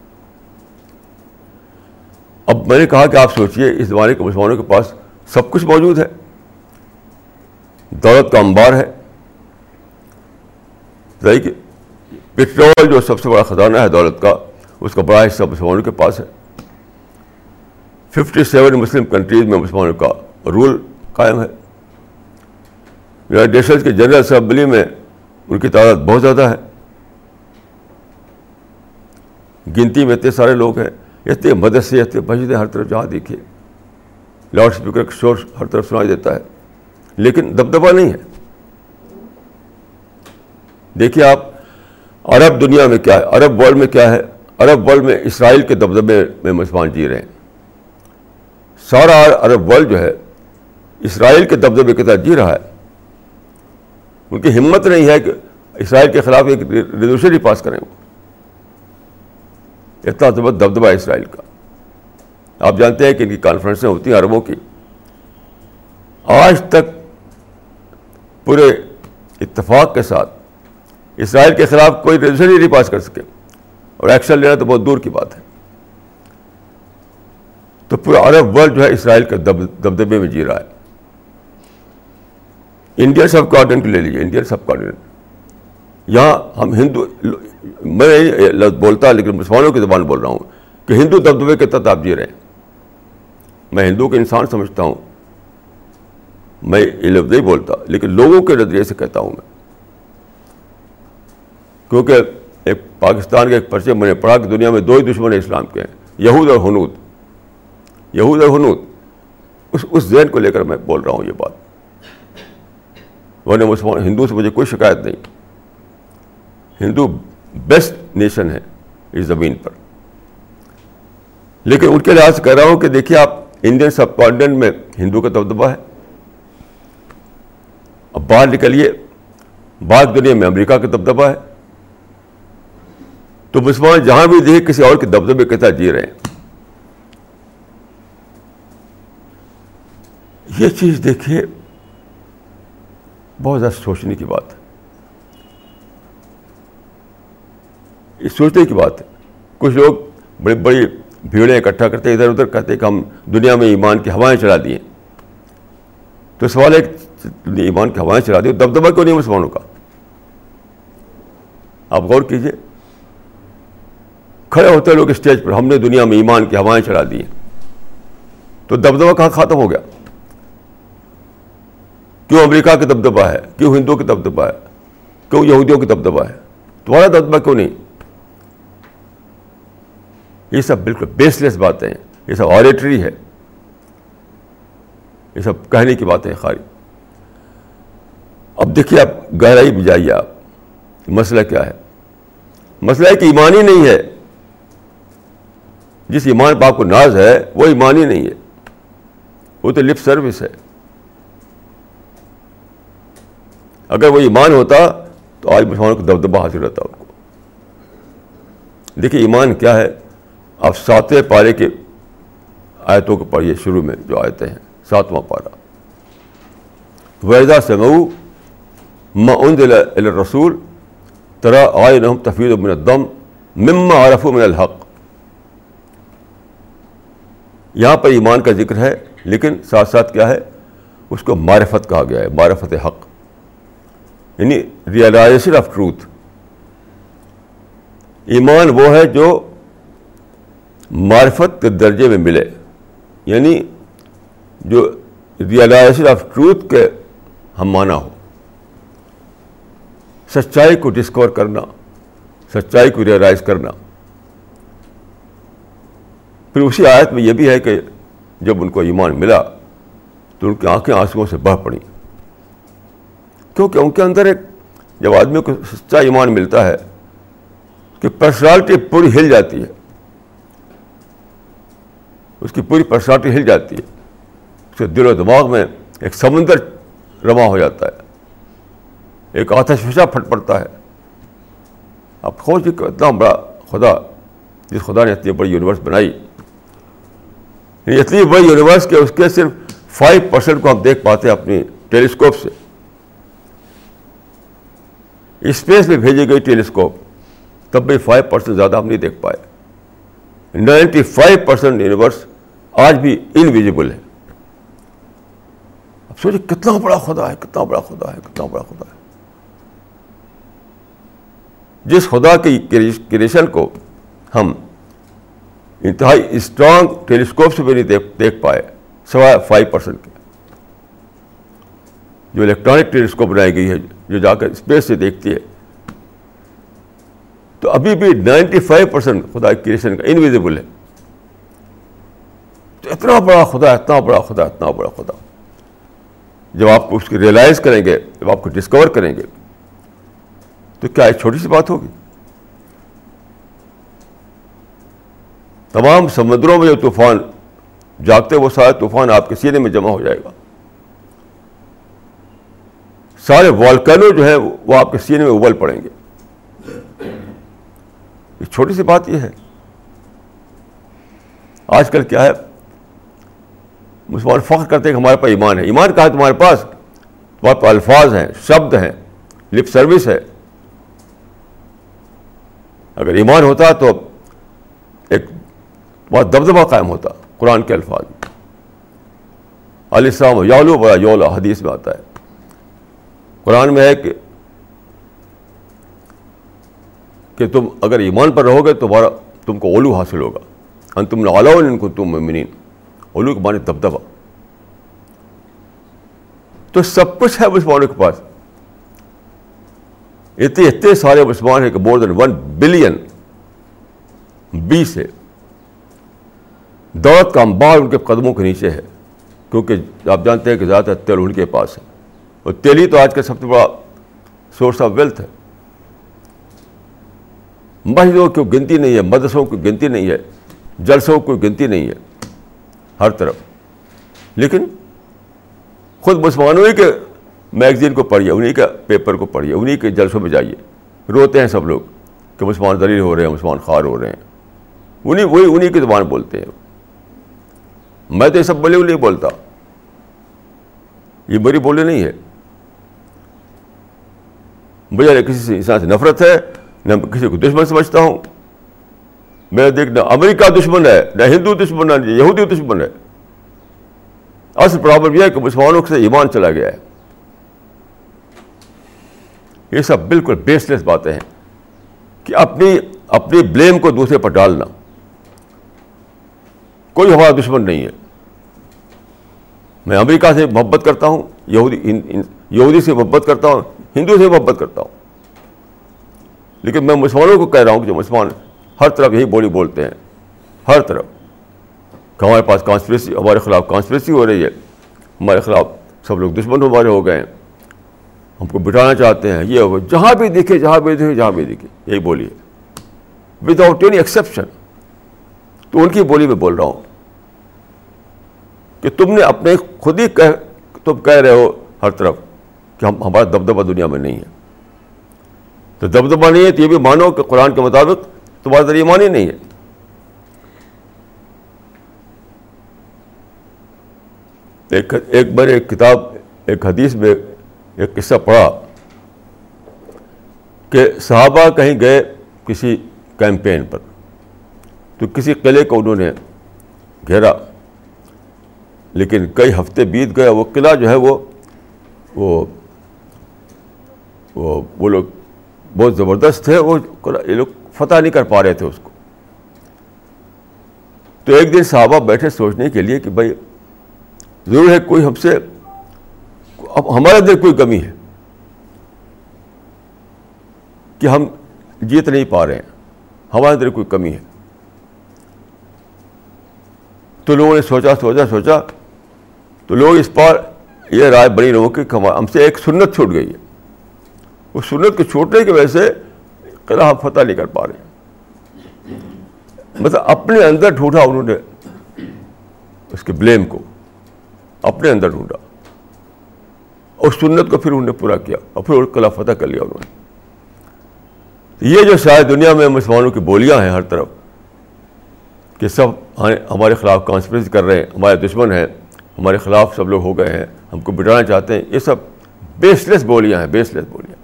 Speaker 1: اب میں نے کہا کہ آپ سوچئے، اس زمانے کے مسلمانوں کے پاس سب کچھ موجود ہے۔ دولت کا انبار ہے۔ یعنی کہ پٹرول جو سب سے بڑا خزانہ ہے دولت کا، اس کا بڑا حصہ مسلمانوں کے پاس ہے۔ ففٹی سیون مسلم کنٹریز میں مسلمانوں کا رول قائم ہے۔ یونائٹیڈ نیشنز کے جنرل اسمبلی میں ان کی تعداد بہت زیادہ ہے۔ گنتی میں اتنے سارے لوگ ہیں۔ اتنے مدرسے اتنے مسجدیں ہر طرف جہاں دیکھیے۔ لاؤڈ اسپیکر کا شور ہر طرف سنائی دیتا ہے، لیکن دبدبا نہیں ہے۔ دیکھیے آپ، عرب دنیا میں کیا ہے؟ عرب ورلڈ میں کیا ہے؟ عرب ورلڈ میں اسرائیل کے دبدبے میں مسلمان جی رہے ہیں۔ سارا عرب ورلڈ جو ہے، اسرائیل کے دبدبے کے تحت جی رہا ہے۔ ان کی ہمت نہیں ہے کہ اسرائیل کے خلاف ایک ریزولوشن ہی پاس کریں۔ وہ اتنا زبردست دبدبہ ہے اسرائیل کا۔ آپ جانتے ہیں کہ ان کی کانفرنسیں ہوتی ہیں عربوں کی۔ آج تک پورے اتفاق کے ساتھ اسرائیل کے خلاف کوئی ریزولوشن ہی نہیں پاس کر سکے۔ اور ایکشن لینا تو بہت دور کی بات ہے۔ تو پورا عرب ورلڈ جو ہے اسرائیل کے دبدبے میں جی رہا ہے۔ انڈین سب کانٹینٹ لے لیجیے انڈین سب کانٹینٹ یہاں ہم ہندو میں لفظ بولتا لیکن مسلمانوں کی زبان بول رہا ہوں کہ ہندو دبدبے کے تحت آپ جی رہے ہیں۔ میں ہندو کے انسان سمجھتا ہوں۔ میں یہ لفظ نہیں بولتا، لیکن لوگوں کے نظریے سے کہتا ہوں میں۔ کیونکہ ایک پاکستان کے ایک پرچے میں نے پڑھا کہ دنیا میں دو ہی دشمن اسلام کے ہیں یہود اور حنود یہود اور حنود اس اس ذہن کو لے کر میں بول رہا ہوں یہ بات۔ ورنہ مسلمان، ہندو سے مجھے کوئی شکایت نہیں۔ ہندو بیسٹ نیشن ہے اس زمین پر۔ لیکن ان کے لحاظ سے کہہ رہا ہوں کہ دیکھیے آپ انڈین سب کانٹینٹ میں ہندو کا دبدبہ ہے۔ اب باہر نکلیے، بعض دنیا میں امریکہ کا دبدبہ ہے۔ تو مسلمان جہاں بھی دیکھے کسی اور کے دبدبے کے ساتھ جی رہے ہیں۔ یہ چیز دیکھیے، بہت زیادہ سوچنے کی بات ہے۔ یہ سوچنے کی بات ہے۔ کچھ لوگ بڑی بڑی بھیڑیں اکٹھا کرتے ادھر ادھر کہتے کہ ہم دنیا میں ایمان کی ہوائیں چلا دیے تو سوال ہے ایمان کی ہوائیں چلا دی دبدبا کیوں نہیں مسلمانوں کا؟ آپ غور کیجیے کھڑے ہوتے لوگ اسٹیج پر، ہم نے دنیا میں ایمان کی ہوائیں چلا دی تو دبدبا کہاں ختم ہو گیا؟ کیوں امریکہ کا دبدبا ہے؟ کیوں ہندو کا دبدبا ہے؟ کیوں یہودیوں کا دبدبا ہے؟ تمہارا دبدبا کیوں نہیں؟ یہ سب بالکل بیس لیس باتیں ہیں۔ یہ سب آریٹری ہے۔ یہ سب کہنے کی باتیں خالی۔ اب دیکھیے آپ گہرائی بھی جائیے آپ۔ مسئلہ کیا ہے؟ مسئلہ ہے کہ ایمان ہی نہیں ہے۔ جس ایمان پہ آپ کو ناز ہے، وہ ایمان ہی نہیں ہے۔ وہ تو لپ سروس ہے۔ اگر وہ ایمان ہوتا تو آج مسلمانوں کو دبدبہ حاصل رہتا ان کو۔ دیکھیے ایمان کیا ہے؟ آپ ساتویں پارے کے آیتوں کو پڑھیے، شروع میں جو آیتیں ہیں، ساتواں پارا ویزا سے مئو رسول ترا آئے نحم تفید من الدم مما عرف من الحق۔ یہاں پر ایمان کا ذکر ہے، لیکن ساتھ ساتھ کیا ہے؟ اس کو معرفت کہا گیا ہے، معرفت حق۔ یعنی ریئلائزیشن آف ٹروتھ ایمان وہ ہے جو معرفت کے درجے میں ملے۔ یعنی جو ریئلائزیشن آف ٹروتھ کے ہم مانا ہو سچائی کو ڈسکور کرنا، سچائی کو ریئلائز کرنا۔ پھر اسی آیت میں یہ بھی ہے کہ جب ان کو ایمان ملا تو ان کی آنکھیں آنسوؤں سے بہ پڑیں۔ کیونکہ ان کے اندر ایک جب آدمی کو سچا ایمان ملتا ہے کہ پرسنالٹی پوری ہل جاتی ہے۔ اس کی پوری پرسنالٹی ہل جاتی ہے۔ اس کے دل و دماغ میں ایک سمندر رواں ہو جاتا ہے۔ ایک آتش فشا پھٹ پڑتا ہے۔ اب خوش اتنا بڑا خدا، جس خدا نے اتنی بڑی یونیورس بنائی۔ یعنی اتنی بڑی یونیورس کہ اس کے صرف فائیو پرسینٹ کو ہم دیکھ پاتے ہیں اپنی ٹیلیسکوپ سے۔ اسپیس میں بھیجی گئی ٹیلیسکوپ تب بھی فائیو پرسینٹ زیادہ ہم نہیں دیکھ پائے۔ نائنٹی فائیو پرسینٹ یونیورس آج بھی انویزیبل ہے۔ اب سوچے کتنا بڑا خدا ہے، کتنا بڑا خدا ہے، کتنا بڑا خدا ہے۔ جس خدا کی کریشن کو ہم انتہائی اسٹرانگ ٹیلیسکوپ سے بھی نہیں دیکھ پائے، سوائے فائیو پرسینٹ کے۔ جو الیکٹرانک ٹیلیسکوپ بنائی گئی ہے، جو جا کر اسپیس سے دیکھتی ہے۔ تو ابھی بھی نائنٹی فائیو پرسینٹ خدا کریشن کا انویزیبل ہے۔ اتنا بڑا خدا، اتنا بڑا خدا، اتنا بڑا خدا۔ جب آپ اس کی ریئلائز کریں گے، جب آپ کو ڈسکور کریں گے، تو کیا ایک چھوٹی سی بات ہوگی؟ تمام سمندروں میں جو طوفان جاگتے وہ سارے طوفان آپ کے سینے میں جمع ہو جائے گا۔ سارے والکینو جو ہے وہ آپ کے سینے میں ابل پڑیں گے۔ ایک چھوٹی سی بات یہ ہے۔ آج کل کیا ہے؟ مسلمان فخر کرتے ہیں کہ ہمارے پاس ایمان ہے۔ ایمان کہا ہے تمہارے پاس؟ تمہارے پاس الفاظ ہیں، شبد ہیں، لپ سروس ہے۔ اگر ایمان ہوتا تو ایک بہت دبدبہ قائم ہوتا، قرآن کے الفاظ۔ علیہ السلام یولو بڑا یولا حدیث میں آتا ہے۔ قرآن میں ہے کہ کہ تم اگر ایمان پر رہو گے تو تمہارا تم کو اولو حاصل ہوگا۔ ان تم ان کو تم ممنین اولو کے معنی دبدبا تو سب کچھ ہے مسلمانوں کے پاس۔ اتنے اتنے سارے مسلمان ہیں کہ مور دین ون بلین بیس ہے دولت کا امبار ان کے قدموں کے نیچے ہے۔ کیونکہ آپ جانتے ہیں کہ زیادہ تر تیل ان کے پاس ہے۔ اور تیل ہی تو آج کا سب سے بڑا سورس آف ویلتھ ہے۔ مسجدوں کی گنتی نہیں ہے، مدرسوں کی گنتی نہیں ہے، جلسوں کی گنتی نہیں ہے۔ ہر طرف۔ لیکن خود مسلمانوں ہی کے میگزین کو پڑھیے انہیں کے پیپر کو پڑھیے انہیں کے جلسوں میں جائیے۔ روتے ہیں سب لوگ کہ مسلمان دلیل ہو رہے ہیں، مسلمان خوار ہو رہے ہیں۔ انہیں وہی انہیں کی زبان بولتے ہیں۔ میں تو یہ سب بولے نہیں بولتا۔ یہ بری بولے نہیں ہے۔ مجھے کسی انسان سے نفرت ہے، نہ کسی کو دشمن سمجھتا ہوں۔ میں دیکھ، نہ امریکہ دشمن ہے، نہ ہندو دشمن ہے یہودی دشمن ہے۔ اصل پرابلم یہ ہے کہ مسلمانوں سے ایمان چلا گیا ہے۔ یہ سب بالکل بیس لیس باتیں ہیں کہ اپنی اپنی بلیم کو دوسرے پر ڈالنا۔ کوئی ہمارا دشمن نہیں ہے۔ میں امریکہ سے محبت کرتا ہوں، یہودی یہودی سے محبت کرتا ہوں، ہندو سے محبت کرتا ہوں۔ لیکن میں مسلمانوں کو کہہ رہا ہوں کہ جو مسلمان ہر طرف یہی بولی بولتے ہیں۔ ہر طرف۔ کہ ہمارے پاس کانسپریسی ہمارے خلاف کانسپریسی ہو رہی ہے۔ ہمارے خلاف سب لوگ دشمن ہمارے ہو گئے ہیں۔ ہم کو بٹھانا چاہتے ہیں۔ یہ ہو جہاں بھی دکھے جہاں بھی دکھے جہاں بھی دکھے یہی بولی ہے۔ ود آؤٹ اینی ایکسیپشن تو ان کی بولی میں بول رہا ہوں۔ کہ تم نے اپنے خود ہی کہہ، تم کہہ رہے ہو ہر طرف کہ ہم، ہمارا دبدبہ دنیا میں نہیں ہے۔ تو دبدبہ نہیں ہے تو یہ بھی مانو کہ قرآن کے مطابق تمہارا ذریعہ ایمان ہی نہیں ہے۔ ایک ایک بار ایک کتاب، ایک حدیث میں ایک قصہ پڑھا کہ صحابہ کہیں گئے کسی کیمپین پر۔ تو کسی قلعے کو انہوں نے گھیرا۔ لیکن کئی ہفتے بیت گئے وہ قلعہ جو ہے وہ وہ وہ لوگ بہت زبردست تھے۔ وہ یہ لوگ فتح نہیں کر پا رہے تھے اس کو۔ تو ایک دن صحابہ بیٹھے سوچنے کے لیے کہ بھائی، ضرور ہے کوئی ہم سے، اب ہمارے اندر کوئی کمی ہے کہ ہم جیت نہیں پا رہے ہیں، ہمارے اندر کوئی کمی ہے۔ تو لوگوں نے سوچا سوچا سوچا، تو لوگ اس پر یہ رائے بنی لوگوں کی ہم سے ایک سنت چھوٹ گئی ہے۔ اس سنت کے چھوٹنے کی وجہ سے قلعہ فتح نہیں کر پا رہے۔ مطلب اپنے اندر ڈھونڈا انہوں نے۔ اس کے بلیم کو اپنے اندر ڈھونڈا۔ اور سنت کو پھر انہوں نے پورا کیا۔ اور پھر قلعہ فتح کر لیا انہوں نے۔ یہ جو شاید دنیا میں مسلمانوں کی بولیاں ہیں ہر طرف، کہ سب ہمارے خلاف کانسپریسی کر رہے ہیں، ہمارے دشمن ہیں، ہمارے خلاف سب لوگ ہو گئے ہیں، ہم کو بٹانا چاہتے ہیں، یہ سب بیس لیس بولیاں ہیں بیس لیس بولیاں۔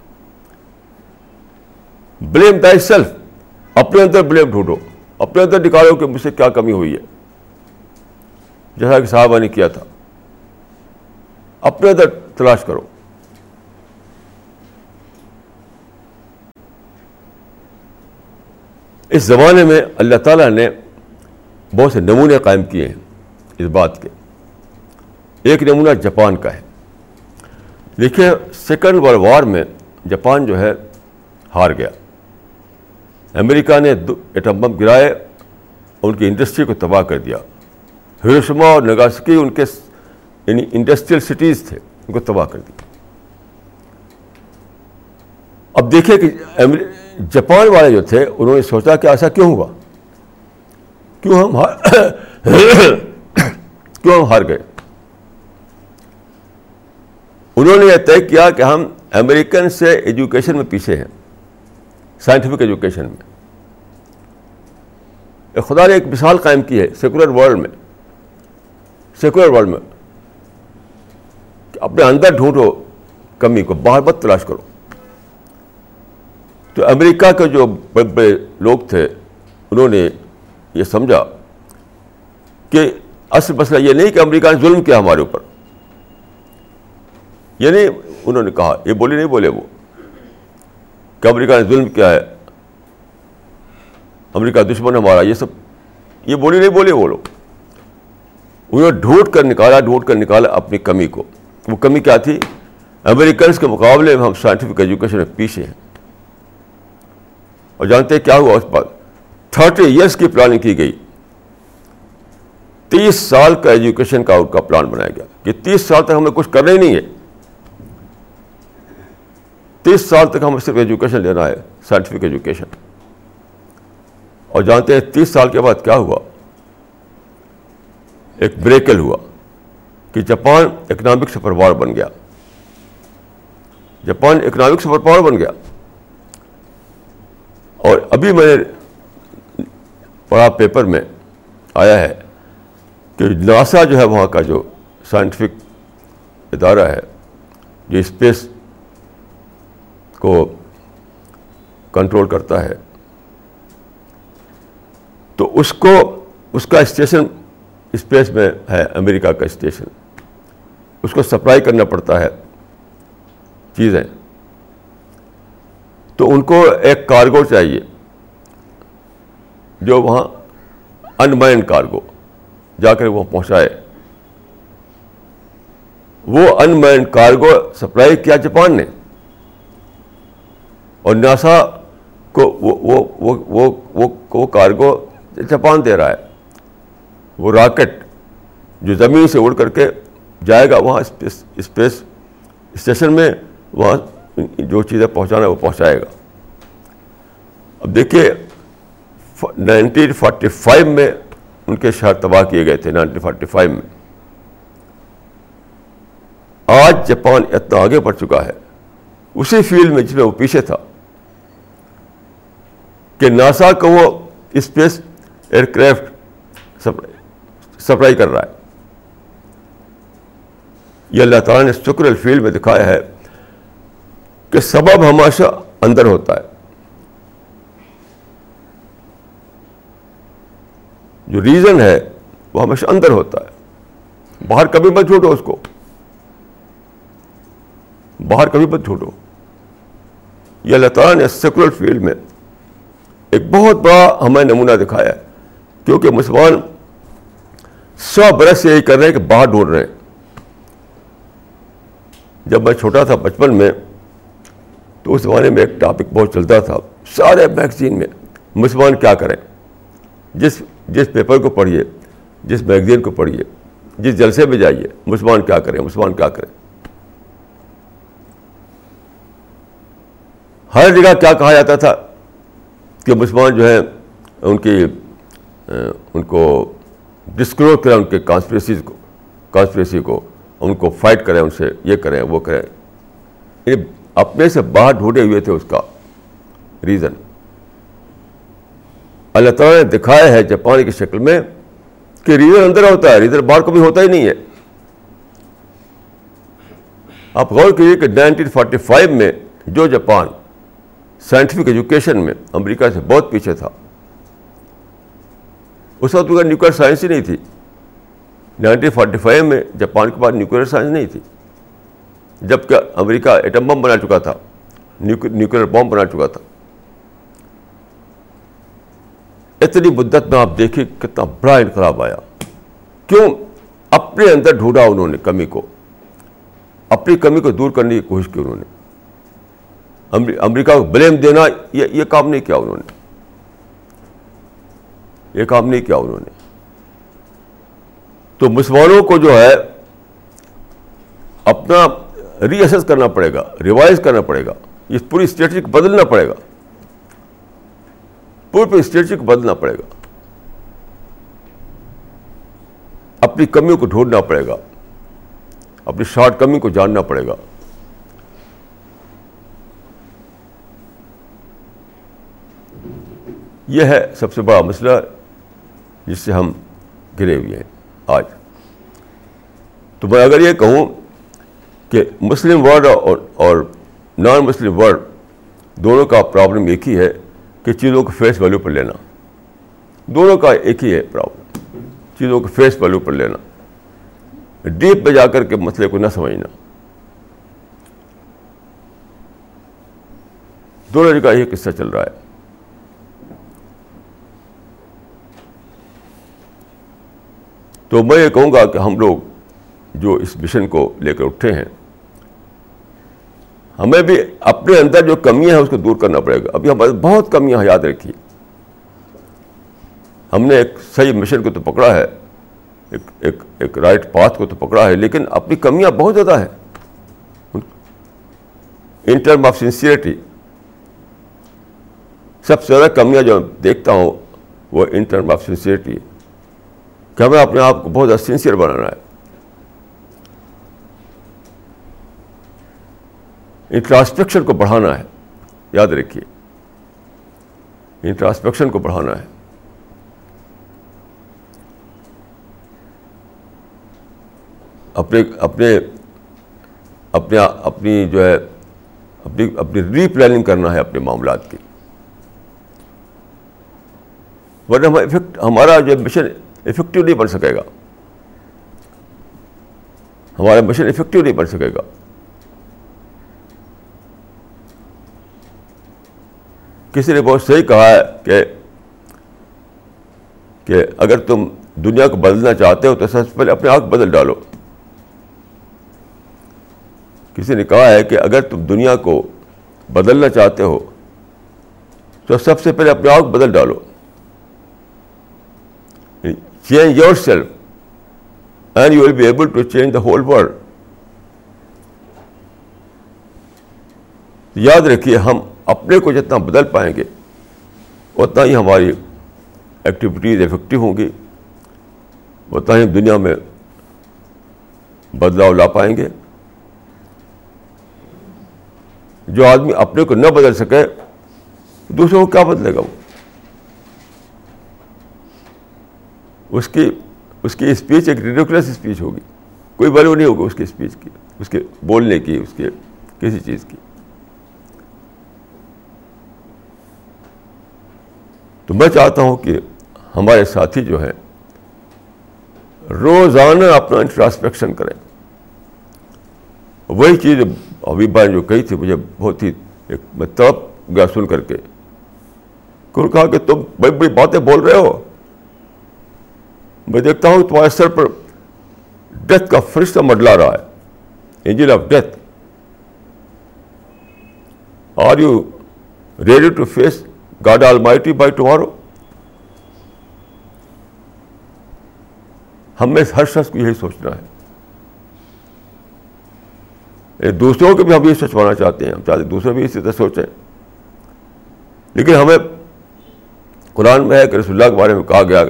Speaker 1: بلیم دائی سیلف اپنے اندر بلیم ڈھونڈو۔ اپنے اندر نکالو کہ مجھ سے کیا کمی ہوئی ہے۔ جیسا کہ صاحبہ نے کیا تھا۔ اپنے اندر تلاش کرو۔ اس زمانے میں اللہ تعالیٰ نے بہت سے نمونے قائم کیے ہیں اس بات کے۔ ایک نمونہ جاپان کا ہے۔ دیکھیے، سیکنڈ ورلڈ وار میں جاپان جو ہے، ہار گیا۔ امریکہ نے ایٹم بم گرائے، ان کی انڈسٹری کو تباہ کر دیا۔ ہیروشما اور نگاسکی ان کے یعنی انڈسٹریل سٹیز تھے، ان کو تباہ کر دیا۔ اب دیکھیں کہ جاپان والے جو تھے، انہوں نے سوچا کہ ایسا کیوں ہوا؟ کیوں ہم کیوں ہم ہار گئے؟ انہوں نے یہ طے کیا کہ ہم امریکن سے ایجوکیشن میں پیچھے ہیں۔ سائنٹیفک ایجوکیشن میں۔ خدا نے ایک مثال قائم کی ہے سیکولر ورلڈ میں۔ سیکولر ورلڈ میں اپنے اندر ڈھونڈو کمی کو باہر مت تلاش کرو۔ تو امریکہ کے جو بڑے بڑے لوگ تھے، انہوں نے یہ سمجھا کہ اصل مسئلہ یہ نہیں کہ امریکہ نے ظلم کیا ہمارے اوپر۔ یہ نہیں انہوں نے کہا، یہ بولے نہیں بولے وہ۔ کہ امریکہ نے ظلم کیا ہے، امریکہ دشمن ہمارا، یہ سب، یہ بولی نہیں بولے وہ لوگ۔ انہوں نے ڈھونڈ کر نکالا، ڈھونڈ کر نکالا اپنی کمی کو۔ وہ کمی کیا تھی؟ امریکنس کے مقابلے میں ہم سائنٹیفک ایجوکیشن میں پیچھے ہیں۔ اور جانتے ہیں کیا ہوا؟ اس پر تھرٹی ایئرس کی پلاننگ کی گئی۔ تیس سال کا ایجوکیشن کا ان کا پلان بنایا گیا۔ کہ تیس سال تک ہمیں کچھ کرنا ہی نہیں ہے۔ تیس سال تک ہمیں صرف ایجوکیشن لینا ہے سائنٹیفک ایجوکیشن اور جانتے ہیں تیس سال کے بعد کیا ہوا؟ ایک بریکل ہوا کہ جاپان اکنامک سپر پاور بن گیا۔ جاپان اکنامک سپر پاور بن گیا۔ اور ابھی میں نے پڑھا پیپر میں آیا ہے کہ ناسا جو ہے وہاں کا جو سائنٹیفک ادارہ ہے، جو اسپیس کو کنٹرول کرتا ہے، تو اس کو، اس کا اسٹیشن اسپیس میں ہے، امریکہ کا اسٹیشن اس کو سپلائی کرنا پڑتا ہے، چیزیں. تو ان کو ایک کارگو چاہیے، جو وہاں انمائنڈ کارگو جا کر وہ پہنچائے. وہ انمائنڈ کارگو سپلائی کیا جاپان نے؟ اور ناسا کو وہ وہ کارگو جاپان دے رہا ہے۔ وہ راکٹ جو زمین سے اڑ کر کے جائے گا، وہاں اسپیس اسٹیشن میں وہاں جو چیزیں پہنچانا ہے وہ پہنچائے گا۔ اب دیکھیے نائنٹین فورٹی فائیو میں ان کے شہر تباہ کیے گئے تھے، نائنٹین فورٹی فائیو میں۔ آج جاپان اتنا آگے بڑھ چکا ہے۔ اسی فیلڈ میں جس میں وہ پیچھے تھا۔ کہ ناسا کو وہ اسپیس ایئر کرافٹ سپلائی کر رہا ہے۔ یہ اللہ تعالیٰ نے شکر الفیل میں دکھایا ہے کہ سبب ہمیشہ اندر ہوتا ہے۔ جو ریزن ہے وہ ہمیشہ اندر ہوتا ہے۔ باہر کبھی مت چھوٹو اس کو۔ باہر کبھی مت چھوٹو یہ اللہ تعالیٰ نے سیکولر فیلڈ میں ایک بہت بڑا ہمیں نمونہ دکھایا ہے، کیونکہ مسلمان سو برس سے یہی کر رہے ہیں کہ باہر ڈھونڈ رہے ہیں۔ جب میں چھوٹا تھا بچپن میں، تو اس زمانے میں ایک ٹاپک بہت چلتا تھا، سارے میگزین میں مسلمان کیا کریں۔ جس جس پیپر کو پڑھیے، جس میگزین کو پڑھیے، جس جلسے میں جائیے، مسلمان کیا کریں، مسلمان کیا کریں۔ ہر جگہ کیا کہا جاتا تھا؟ کہ مسلمان جو ہے ان کی ان کو ڈسکلوز کریں، ان کے کانسپریسیز کو کانسپریسی کو، ان کو فائٹ کریں، ان سے یہ کریں، وہ کریں۔ یعنی اپنے سے باہر ڈھونڈے ہوئے تھے اس کا ریزن اللہ تعالیٰ نے دکھایا ہے جاپان کی شکل میں کہ ریزن اندر ہوتا ہے ریزن باہر کبھی ہوتا ہی نہیں ہے۔ آپ غور کیجیے کہ نائنٹین فورٹی فائیو میں جو جاپان سائنٹیفک ایجوکیشن میں امریکہ سے بہت پیچھے تھا۔ اس وقت نیوکلیئر سائنس ہی نہیں تھی۔ نائنٹین فورٹی فائیو میں جاپان کے پاس نیوکلیئر سائنس نہیں تھی۔ جبکہ امریکہ ایٹم بم بنا چکا تھا۔ نیوکلیئر بم بنا چکا تھا۔ اتنی مدت میں آپ دیکھیں کتنا بڑا انقلاب آیا۔ کیوں؟ اپنے اندر ڈھونڈا انہوں نے کمی کو۔ اپنی کمی کو دور کرنے کی کوشش کی انہوں نے۔ امریکہ کو بلیم دینا، یہ یہ کام نہیں کیا انہوں نے۔ یہ کام نہیں کیا انہوں نے۔ تو مسلمانوں کو جو ہے، اپنا ری اسس کرنا پڑے گا ریوائز کرنا پڑے گا۔ اس پوری اسٹریٹجی کو بدلنا پڑے گا۔ پوری پوری اسٹریٹجی کو بدلنا پڑے گا۔ اپنی کمیوں کو ڈھونڈنا پڑے گا۔ اپنی شارٹ کمی کو جاننا پڑے گا۔ یہ ہے سب سے بڑا مسئلہ جس سے ہم گرے ہوئے ہیں آج۔ تو میں اگر یہ کہوں کہ مسلم ورڈ اور اور نان مسلم ورڈ دونوں کا پرابلم ایک ہی ہے کہ چیزوں کو فیس ویلیو پر لینا۔ دونوں کا ایک ہی ہے پرابلم چیزوں کو فیس ویلیو پر لینا۔ ڈیپ پہ جا کر کے مسئلے کو نہ سمجھنا۔ دونوں جگہ یہ قصہ چل رہا ہے۔ تو میں یہ کہوں گا کہ ہم لوگ جو اس مشن کو لے کر اٹھے ہیں، ہمیں بھی اپنے اندر جو کمیاں ہیں اس کو دور کرنا پڑے گا۔ ابھی ہمارے بہت کمیاں یاد رکھی ہم نے ایک صحیح مشن کو تو پکڑا ہے، ایک ایک ایک رائٹ پاتھ کو تو پکڑا ہے، لیکن اپنی کمیاں بہت زیادہ ہیں۔ ان ٹرم آف سنسیئرٹی سب سے زیادہ کمیاں جو دیکھتا ہوں، وہ ان ٹرم آف سنسیئرٹی کہ ہمیں اپنے آپ کو بہت زیادہ سنسیئر بنانا ہے۔ انٹراسپیکشن کو بڑھانا ہے۔ یاد رکھیے۔ انٹراسپیکشن کو بڑھانا ہے۔ اپنے اپنے اپنے، اپنی جو ہے، اپنی اپنی ری پلاننگ کرنا ہے اپنے معاملات کی۔ ورنہ ہمارا جو مشن افیکٹو نہیں بن سکے گا ہمارا مشن افیکٹو نہیں بن سکے گا کسی نے بہت صحیح کہا ہے کہ کہ اگر تم دنیا کو بدلنا چاہتے ہو تو سب سے پہلے اپنے آپ بدل ڈالو کسی نے کہا ہے کہ اگر تم دنیا کو بدلنا چاہتے ہو تو سب سے پہلے اپنے آپ بدل ڈالو change yourself and you will be able to change the whole world یاد رکھیے، ہم اپنے کو جتنا بدل پائیں گے، اتنا ہی ہماری ایکٹیویٹیز افیکٹو ہوں گی، اتنا ہی دنیا میں بدلاؤ لا پائیں گے۔ جو آدمی اپنے کو نہ بدل سکے، دوسروں کو کیا بدلے گا وہ؟ اس کی اس کی اسپیچ ایک ریڈیکولس اسپیچ ہوگی۔ کوئی ویلو نہیں ہوگی اس کی اسپیچ کی، اس کے بولنے کی، اس کے کسی چیز کی۔ تو میں چاہتا ہوں کہ ہمارے ساتھی جو ہیں، روزانہ اپنا انٹراسپیکشن کریں۔ وہی چیز ابھی بھائی جو کہی تھی، مجھے بہت ہی ایک میں تڑپ گیا سن کر کے کہا کہ تم بڑی بڑی باتیں بول رہے ہو۔ میں دیکھتا ہوں تمہارے سر پر ڈیتھ کا فرشتہ مڈلا رہا ہے۔ Angel of death are you ready to face God almighty by tomorrow ہمیں ہر شخص کو یہی سوچنا ہے۔ دوسروں کو بھی ہم یہ سوچوانا چاہتے ہیں۔ ہم چاہتے ہیں دوسرے بھی اسی طرح سوچیں۔ لیکن ہمیں قرآن میں ہے کہ رسول اللہ کے بارے میں کہا گیا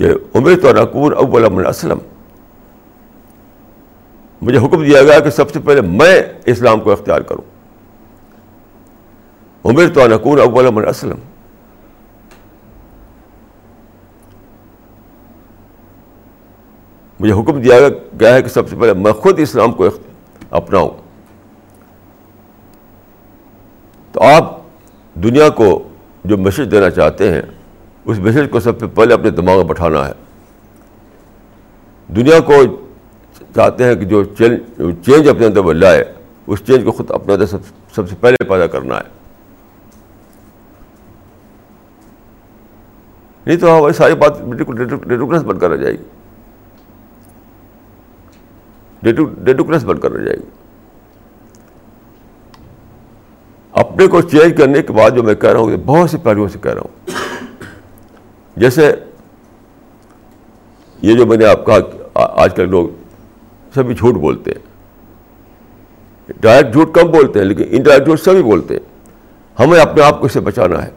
Speaker 1: کہ عمر تو نقور اول من اسلم۔ مجھے حکم دیا گیا کہ سب سے پہلے میں اسلام کو اختیار کروں۔ عمر تو نقور اول من اسلم۔ مجھے حکم دیا گیا ہے کہ سب سے پہلے میں خود اسلام کو اپناؤں۔ تو آپ دنیا کو جو میسج دینا چاہتے ہیں اس میسج کو سب سے پہلے اپنے دماغ میں بٹھانا ہے۔ دنیا کو چاہتے ہیں کہ جو چینج اپنے اندر وہ لائے اس چینج کو خود اپنے اندر سب سے پہلے پیدا کرنا ہے۔ نہیں تو ہماری ساری بات ڈیٹوکلس بن کر رہ جائے گی۔ ڈیٹوکلس بن کر رہ جائے گی۔ اپنے کو چینج کرنے کے بعد جو میں کہہ رہا ہوں بہت سے پہلوؤں سے کہہ رہا ہوں۔ جیسے یہ جو میں نے آپ کہا آج کل لوگ سبھی جھوٹ بولتے ہیں۔ ڈائریکٹ جھوٹ کم بولتے ہیں، لیکن انڈائریکٹ جھوٹ سبھی بولتے ہیں۔ ہمیں اپنے آپ کو اس سے بچانا ہے۔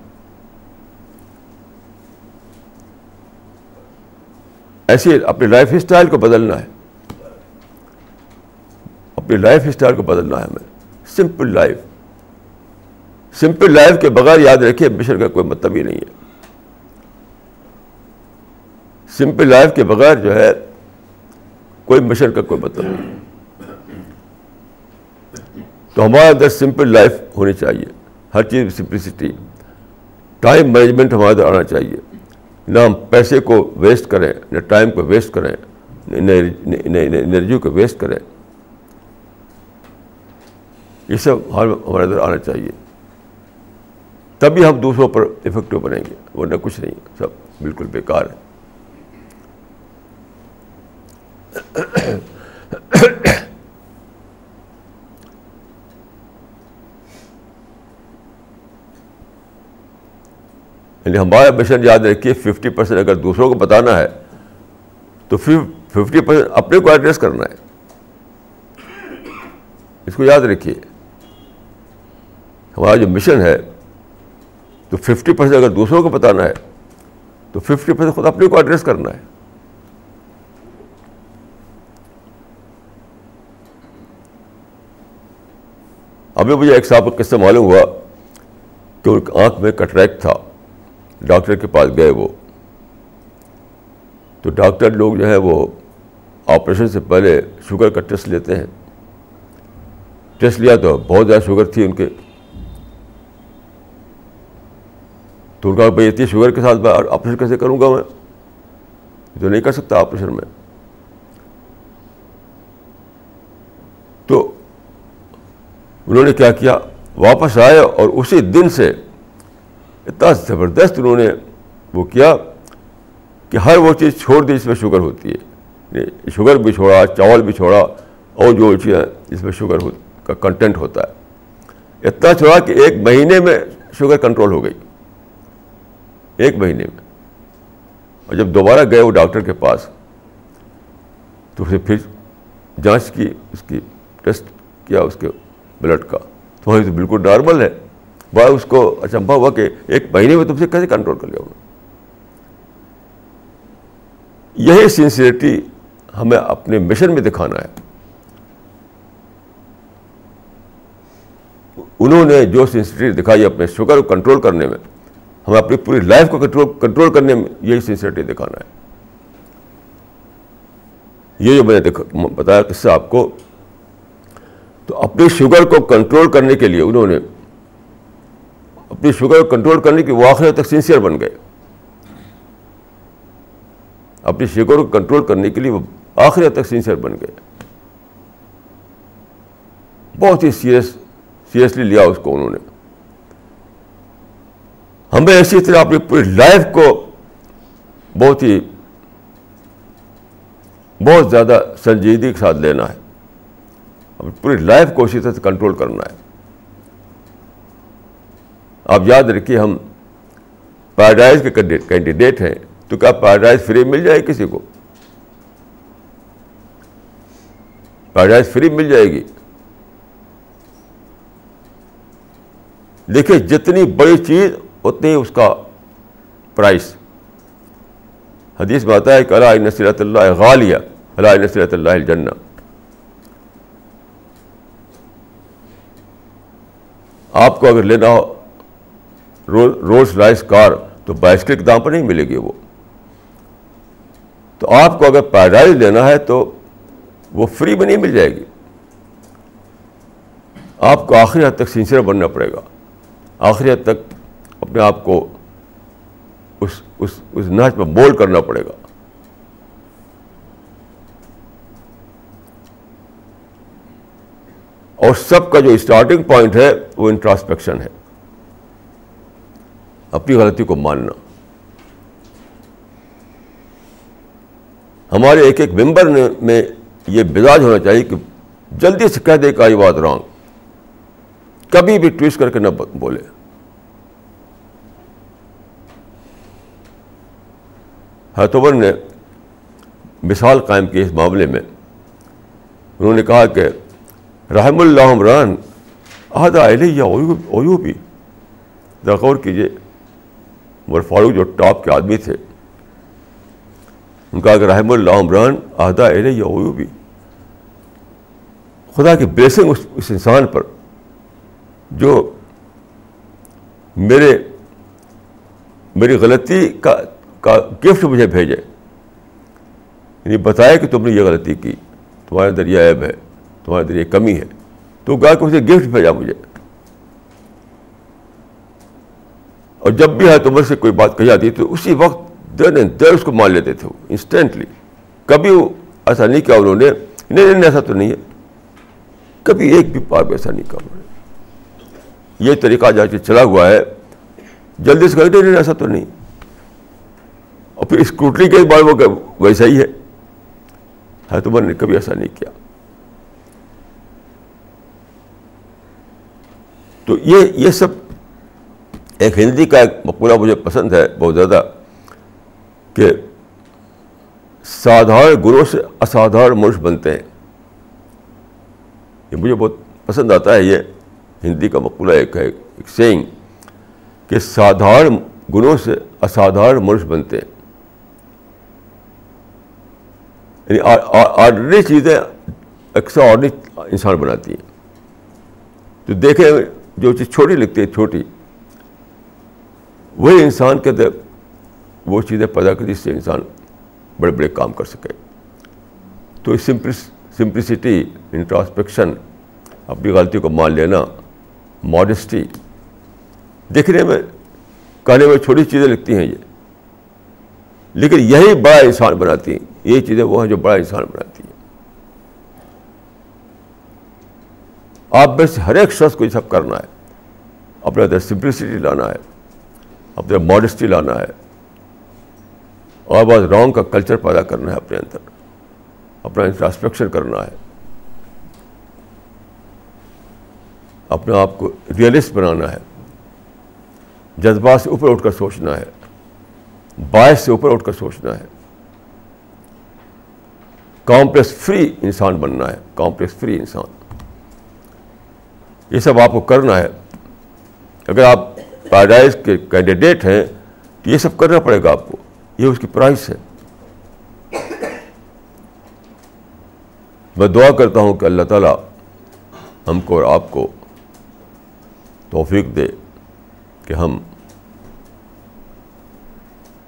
Speaker 1: ایسے اپنی لائف اسٹائل کو بدلنا ہے۔ اپنی لائف اسٹائل کو بدلنا ہے ہمیں۔ Simple life. سمپل لائف کے بغیر یاد رکھیے، مشن کا کوئی مطلب ہی نہیں ہے۔ سمپل لائف کے بغیر جو ہے کوئی مشن کا کوئی مطلب نہیں۔ تو ہمارے اندر سمپل لائف ہونی چاہیے۔ ہر چیز میں سمپلسٹی ٹائم مینجمنٹ ہمارے اندر آنا چاہیے۔ نہ ہم پیسے کو ویسٹ کریں، نہ ٹائم کو ویسٹ کریں، نہ انرجی کو ویسٹ کریں۔ یہ سب ہمارے اندر آنا چاہیے۔ تبھی ہم دوسروں پر افیکٹو بنیں گے۔ ورنہ کچھ نہیں، سب بالکل بیکار ہے یعنی ہمارا مشن یاد رکھیے ففٹی پرسینٹ اگر دوسروں کو بتانا ہے، تو ففٹی پرسینٹ اپنے کو ایڈریس کرنا ہے۔ اس کو یاد رکھیے۔ ہمارا جو مشن ہے، تو ففٹی پرسینٹ اگر دوسروں کو بتانا ہے، تو ففٹی پرسینٹ خود اپنے کو ایڈریس کرنا ہے۔ ابھی مجھے ایک صاحب کا قصہ معلوم ہوا کہ ان کی آنکھ میں کٹریک تھا۔ ڈاکٹر کے پاس گئے وہ۔ تو ڈاکٹر لوگ جو ہے وہ آپریشن سے پہلے شوگر کا ٹیسٹ لیتے ہیں۔ ٹیسٹ لیا تو بہت زیادہ شوگر تھی ان کے۔ تو ان کا بھائی اتنی شوگر کے ساتھ میں آپریشن کیسے کروں گا میں؟ تو نہیں کر سکتا آپریشن میں۔ تو انہوں نے کیا کیا؟ واپس آئے اور اسی دن سے اتنا زبردست انہوں نے وہ کیا کہ ہر وہ چیز چھوڑ دی جس میں شوگر ہوتی ہے۔ یعنی شوگر بھی چھوڑا، چاول بھی چھوڑا، اور جو چیزیں جس میں شوگر کا کنٹینٹ ہوتا ہے۔ اتنا چھوڑا کہ ایک مہینے میں شوگر کنٹرول ہو گئی۔ ایک مہینے میں۔ اور جب دوبارہ گئے وہ ڈاکٹر کے پاس، تو اسے پھر جانچ کی، اس کی ٹیسٹ کیا، اس کے بلڈ کا۔ تو وہی تو بالکل نارمل ہے۔ بڑا اس کو اچمبا ہوا کہ ایک مہینے میں تم سے کیسے کنٹرول کر لیا ہوگا؟ یہی سنسیئرٹی ہمیں اپنے مشن میں دکھانا ہے۔ انہوں نے جو سنسیئرٹی دکھائی اپنے شوگر کو کنٹرول کرنے میں، ہمیں اپنی پوری لائف کو کنٹرول کنٹرول کرنے میں یہی سنسیئرٹی دکھانا ہے۔ یہ جو میں نے بتایا قصہ آپ کو تو اپنی شوگر کو کنٹرول کرنے کے لیے انہوں نے اپنی شوگر کو کنٹرول کرنے کی وہ تک سنسیئر بن گئے۔ اپنی شوگر کو کنٹرول کرنے کے لیے وہ آخری تک سنسیئر بن گئے۔ بہت ہی سیریس، سیریسلی لیا اس کو انہوں نے۔ ہمیں اسی طرح اپنی پوری لائف کو بہت ہی، بہت زیادہ سنجیدگی کے ساتھ لینا ہے۔ پوری لائف کو اسی طرح سے کنٹرول کرنا ہے۔ آپ یاد رکھیے، ہم پیراڈائز کے کینڈیڈیٹ ہیں، تو کیا پیراڈائز فری مل جائے کسی کو؟ پیراڈائز فری مل جائے گی۔ دیکھیے، جتنی بڑی چیز، اتنی اس کا پرائس حدیث میں آتا ہے کہ اللہ نصرت اللہ غالیہ اللہ نصرت اللہ الجنہ۔ آپ کو اگر لینا ہو رولس رائس کار، تو بائسکل کے دام پر نہیں ملے گی وہ۔ تو آپ کو اگر پیراڈائز لینا ہے، تو وہ فری میں نہیں مل جائے گی۔ آپ کو آخری حد تک سنسیئر بننا پڑے گا۔ آخری حد تک اپنے آپ کو اس اس اس نہج پہ بول کرنا پڑے گا۔ اور سب کا جو اسٹارٹنگ پوائنٹ ہے وہ انٹراسپیکشن ہے۔ اپنی غلطی کو ماننا۔ ہمارے ایک ایک ممبر میں یہ مزاج ہونا چاہیے کہ جلدی سے کہہ دے کہ آئی بات رانگ۔ کبھی بھی ٹویسٹ کر کے نہ بولے۔ ہتھوبر نے مثال قائم کی اس معاملے میں۔ انہوں نے کہا کہ رحم اللہ عمران عہدہ علیہ اویو بھی غور کیجیے عمر فاروق جو ٹاپ کے آدمی تھے ان کا اگر رحم اللہ عمران عہدہ علیہ اویو بھی خدا کی بلیسنگ اس اس انسان پر جو میرے میری غلطی کا کا گفٹ مجھے بھیجے یعنی بتایا کہ تم نے یہ غلطی کی تمہارے اندر یہ عیب ہے تمہارے اندر یہ کمی ہے۔ تو گا کہ اسے گفٹ بھیجا مجھے۔ اور جب بھی ہے تمہر سے کوئی بات کہی جاتی تو اسی وقت دیر اینڈ دیر اس کو مان لیتے تھے وہ انسٹینٹلی کبھی وہ ایسا نہیں کیا انہوں نے، نہیں نہیں ایسا تو نہیں ہے۔ کبھی ایک بھی پار ایسا نہیں کہا انہوں نے۔ یہ طریقہ جا کے چلا ہوا ہے۔ جلدی سے کہتے نہیں ایسا تو نہیں۔ اور پھر اسکروٹری کے بعد وہ ویسا ہی ہے۔ تو نے کبھی ایسا نہیں کیا۔ تو یہ یہ سب ایک ہندی کا ایک مقولہ مجھے پسند ہے بہت زیادہ کہ سادھارن گرو سے اسادھارن منش بنتے ہیں۔ یہ مجھے بہت پسند آتا ہے، یہ ہندی کا مقولہ ایک ہے، ایک سینگ کہ سادھارن گنوں سے اسادھارن منش بنتے ہیں۔ یعنی آرڈنری چیزیں ایکسٹرا آرڈنری انسان بناتی ہیں۔ تو دیکھیں جو چیز چھوٹی لگتی ہے، چھوٹی۔ وہی انسان کے اندر وہ چیزیں پیدا کر جس سے انسان بڑے بڑے کام کر سکے۔ تو سمپلسٹی، انٹراسپیکشن، اپنی غلطی کو مان لینا، ماڈسٹی، دیکھنے میں، کہنے میں چھوٹی چیزیں لگتی ہیں یہ۔ لیکن یہی بڑا انسان بناتی ہیں۔ یہ چیزیں وہ ہیں جو بڑا انسان بناتی ہیں۔ آپ میں سے ہر ایک شخص کو یہ سب کرنا ہے، اپنے اندر سمپلسٹی لانا ہے، اپنے ماڈسٹی لانا ہے۔ اور بعض رانگ کا کلچر پیدا کرنا ہے اپنے اندر، اپنا انفراسٹرکچر کرنا ہے۔ اپنے آپ کو ریئلسٹ بنانا ہے۔ جذبات سے اوپر اٹھ کر سوچنا ہے۔ باعث سے اوپر اٹھ کر سوچنا ہے۔ کامپلیکس فری انسان بننا ہے کامپلیکس فری انسان۔ یہ سب آپ کو کرنا ہے۔ اگر آپ پیراڈائز کے کینڈیڈیٹ ہیں، تو یہ سب کرنا پڑے گا آپ کو۔ یہ اس کی پرائز ہے۔ میں دعا کرتا ہوں کہ اللہ تعالیٰ ہم کو اور آپ کو توفیق دے کہ ہم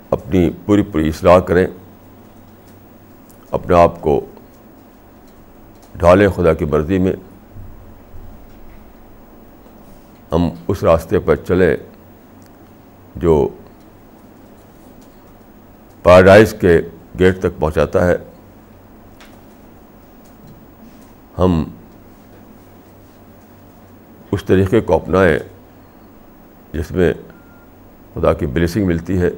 Speaker 1: اپنی پوری پوری اصلاح کریں، اپنے آپ کو ڈھالیں خدا کی مرضی میں۔ ہم اس راستے پر چلیں جو پیراڈائز کے گیٹ تک پہنچاتا ہے، ہم اس طریقے کو اپنائیں جس میں خدا کی بلیسنگ ملتی ہے۔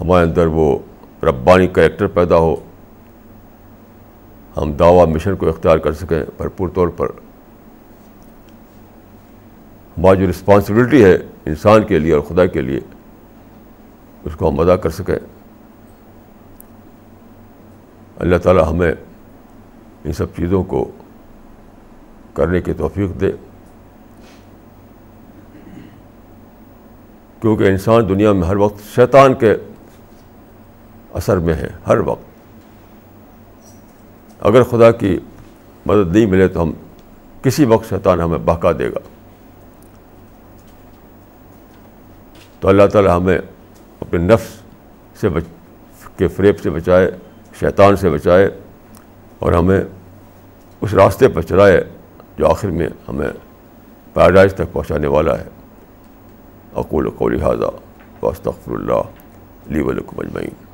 Speaker 1: ہمارے اندر وہ ربانی کریکٹر پیدا ہو، ہم دعویٰ مشن کو اختیار کر سکیں، بھرپور طور پر۔ جو رسپانسبلٹی ہے انسان کے لیے اور خدا کے لیے، اس کو ہم ادا کر سکیں۔ اللہ تعالیٰ ہمیں ان سب چیزوں کو کرنے کی توفیق دے۔ کیونکہ انسان دنیا میں ہر وقت شیطان کے اثر میں ہے، ہر وقت۔ اگر خدا کی مدد نہیں ملے تو ہم کسی وقت شیطان ہمیں بہکا دے گا۔ تو اللہ تعالیٰ ہمیں اپنے نفس سے بچ، کے فریب سے بچائے، شیطان سے بچائے اور ہمیں اس راستے پر چلائے جو آخر میں ہمیں پیراڈائز تک پہنچانے والا ہے۔ اقول کو لہٰذا واسطر اللہ لی ولکم اجمعین۔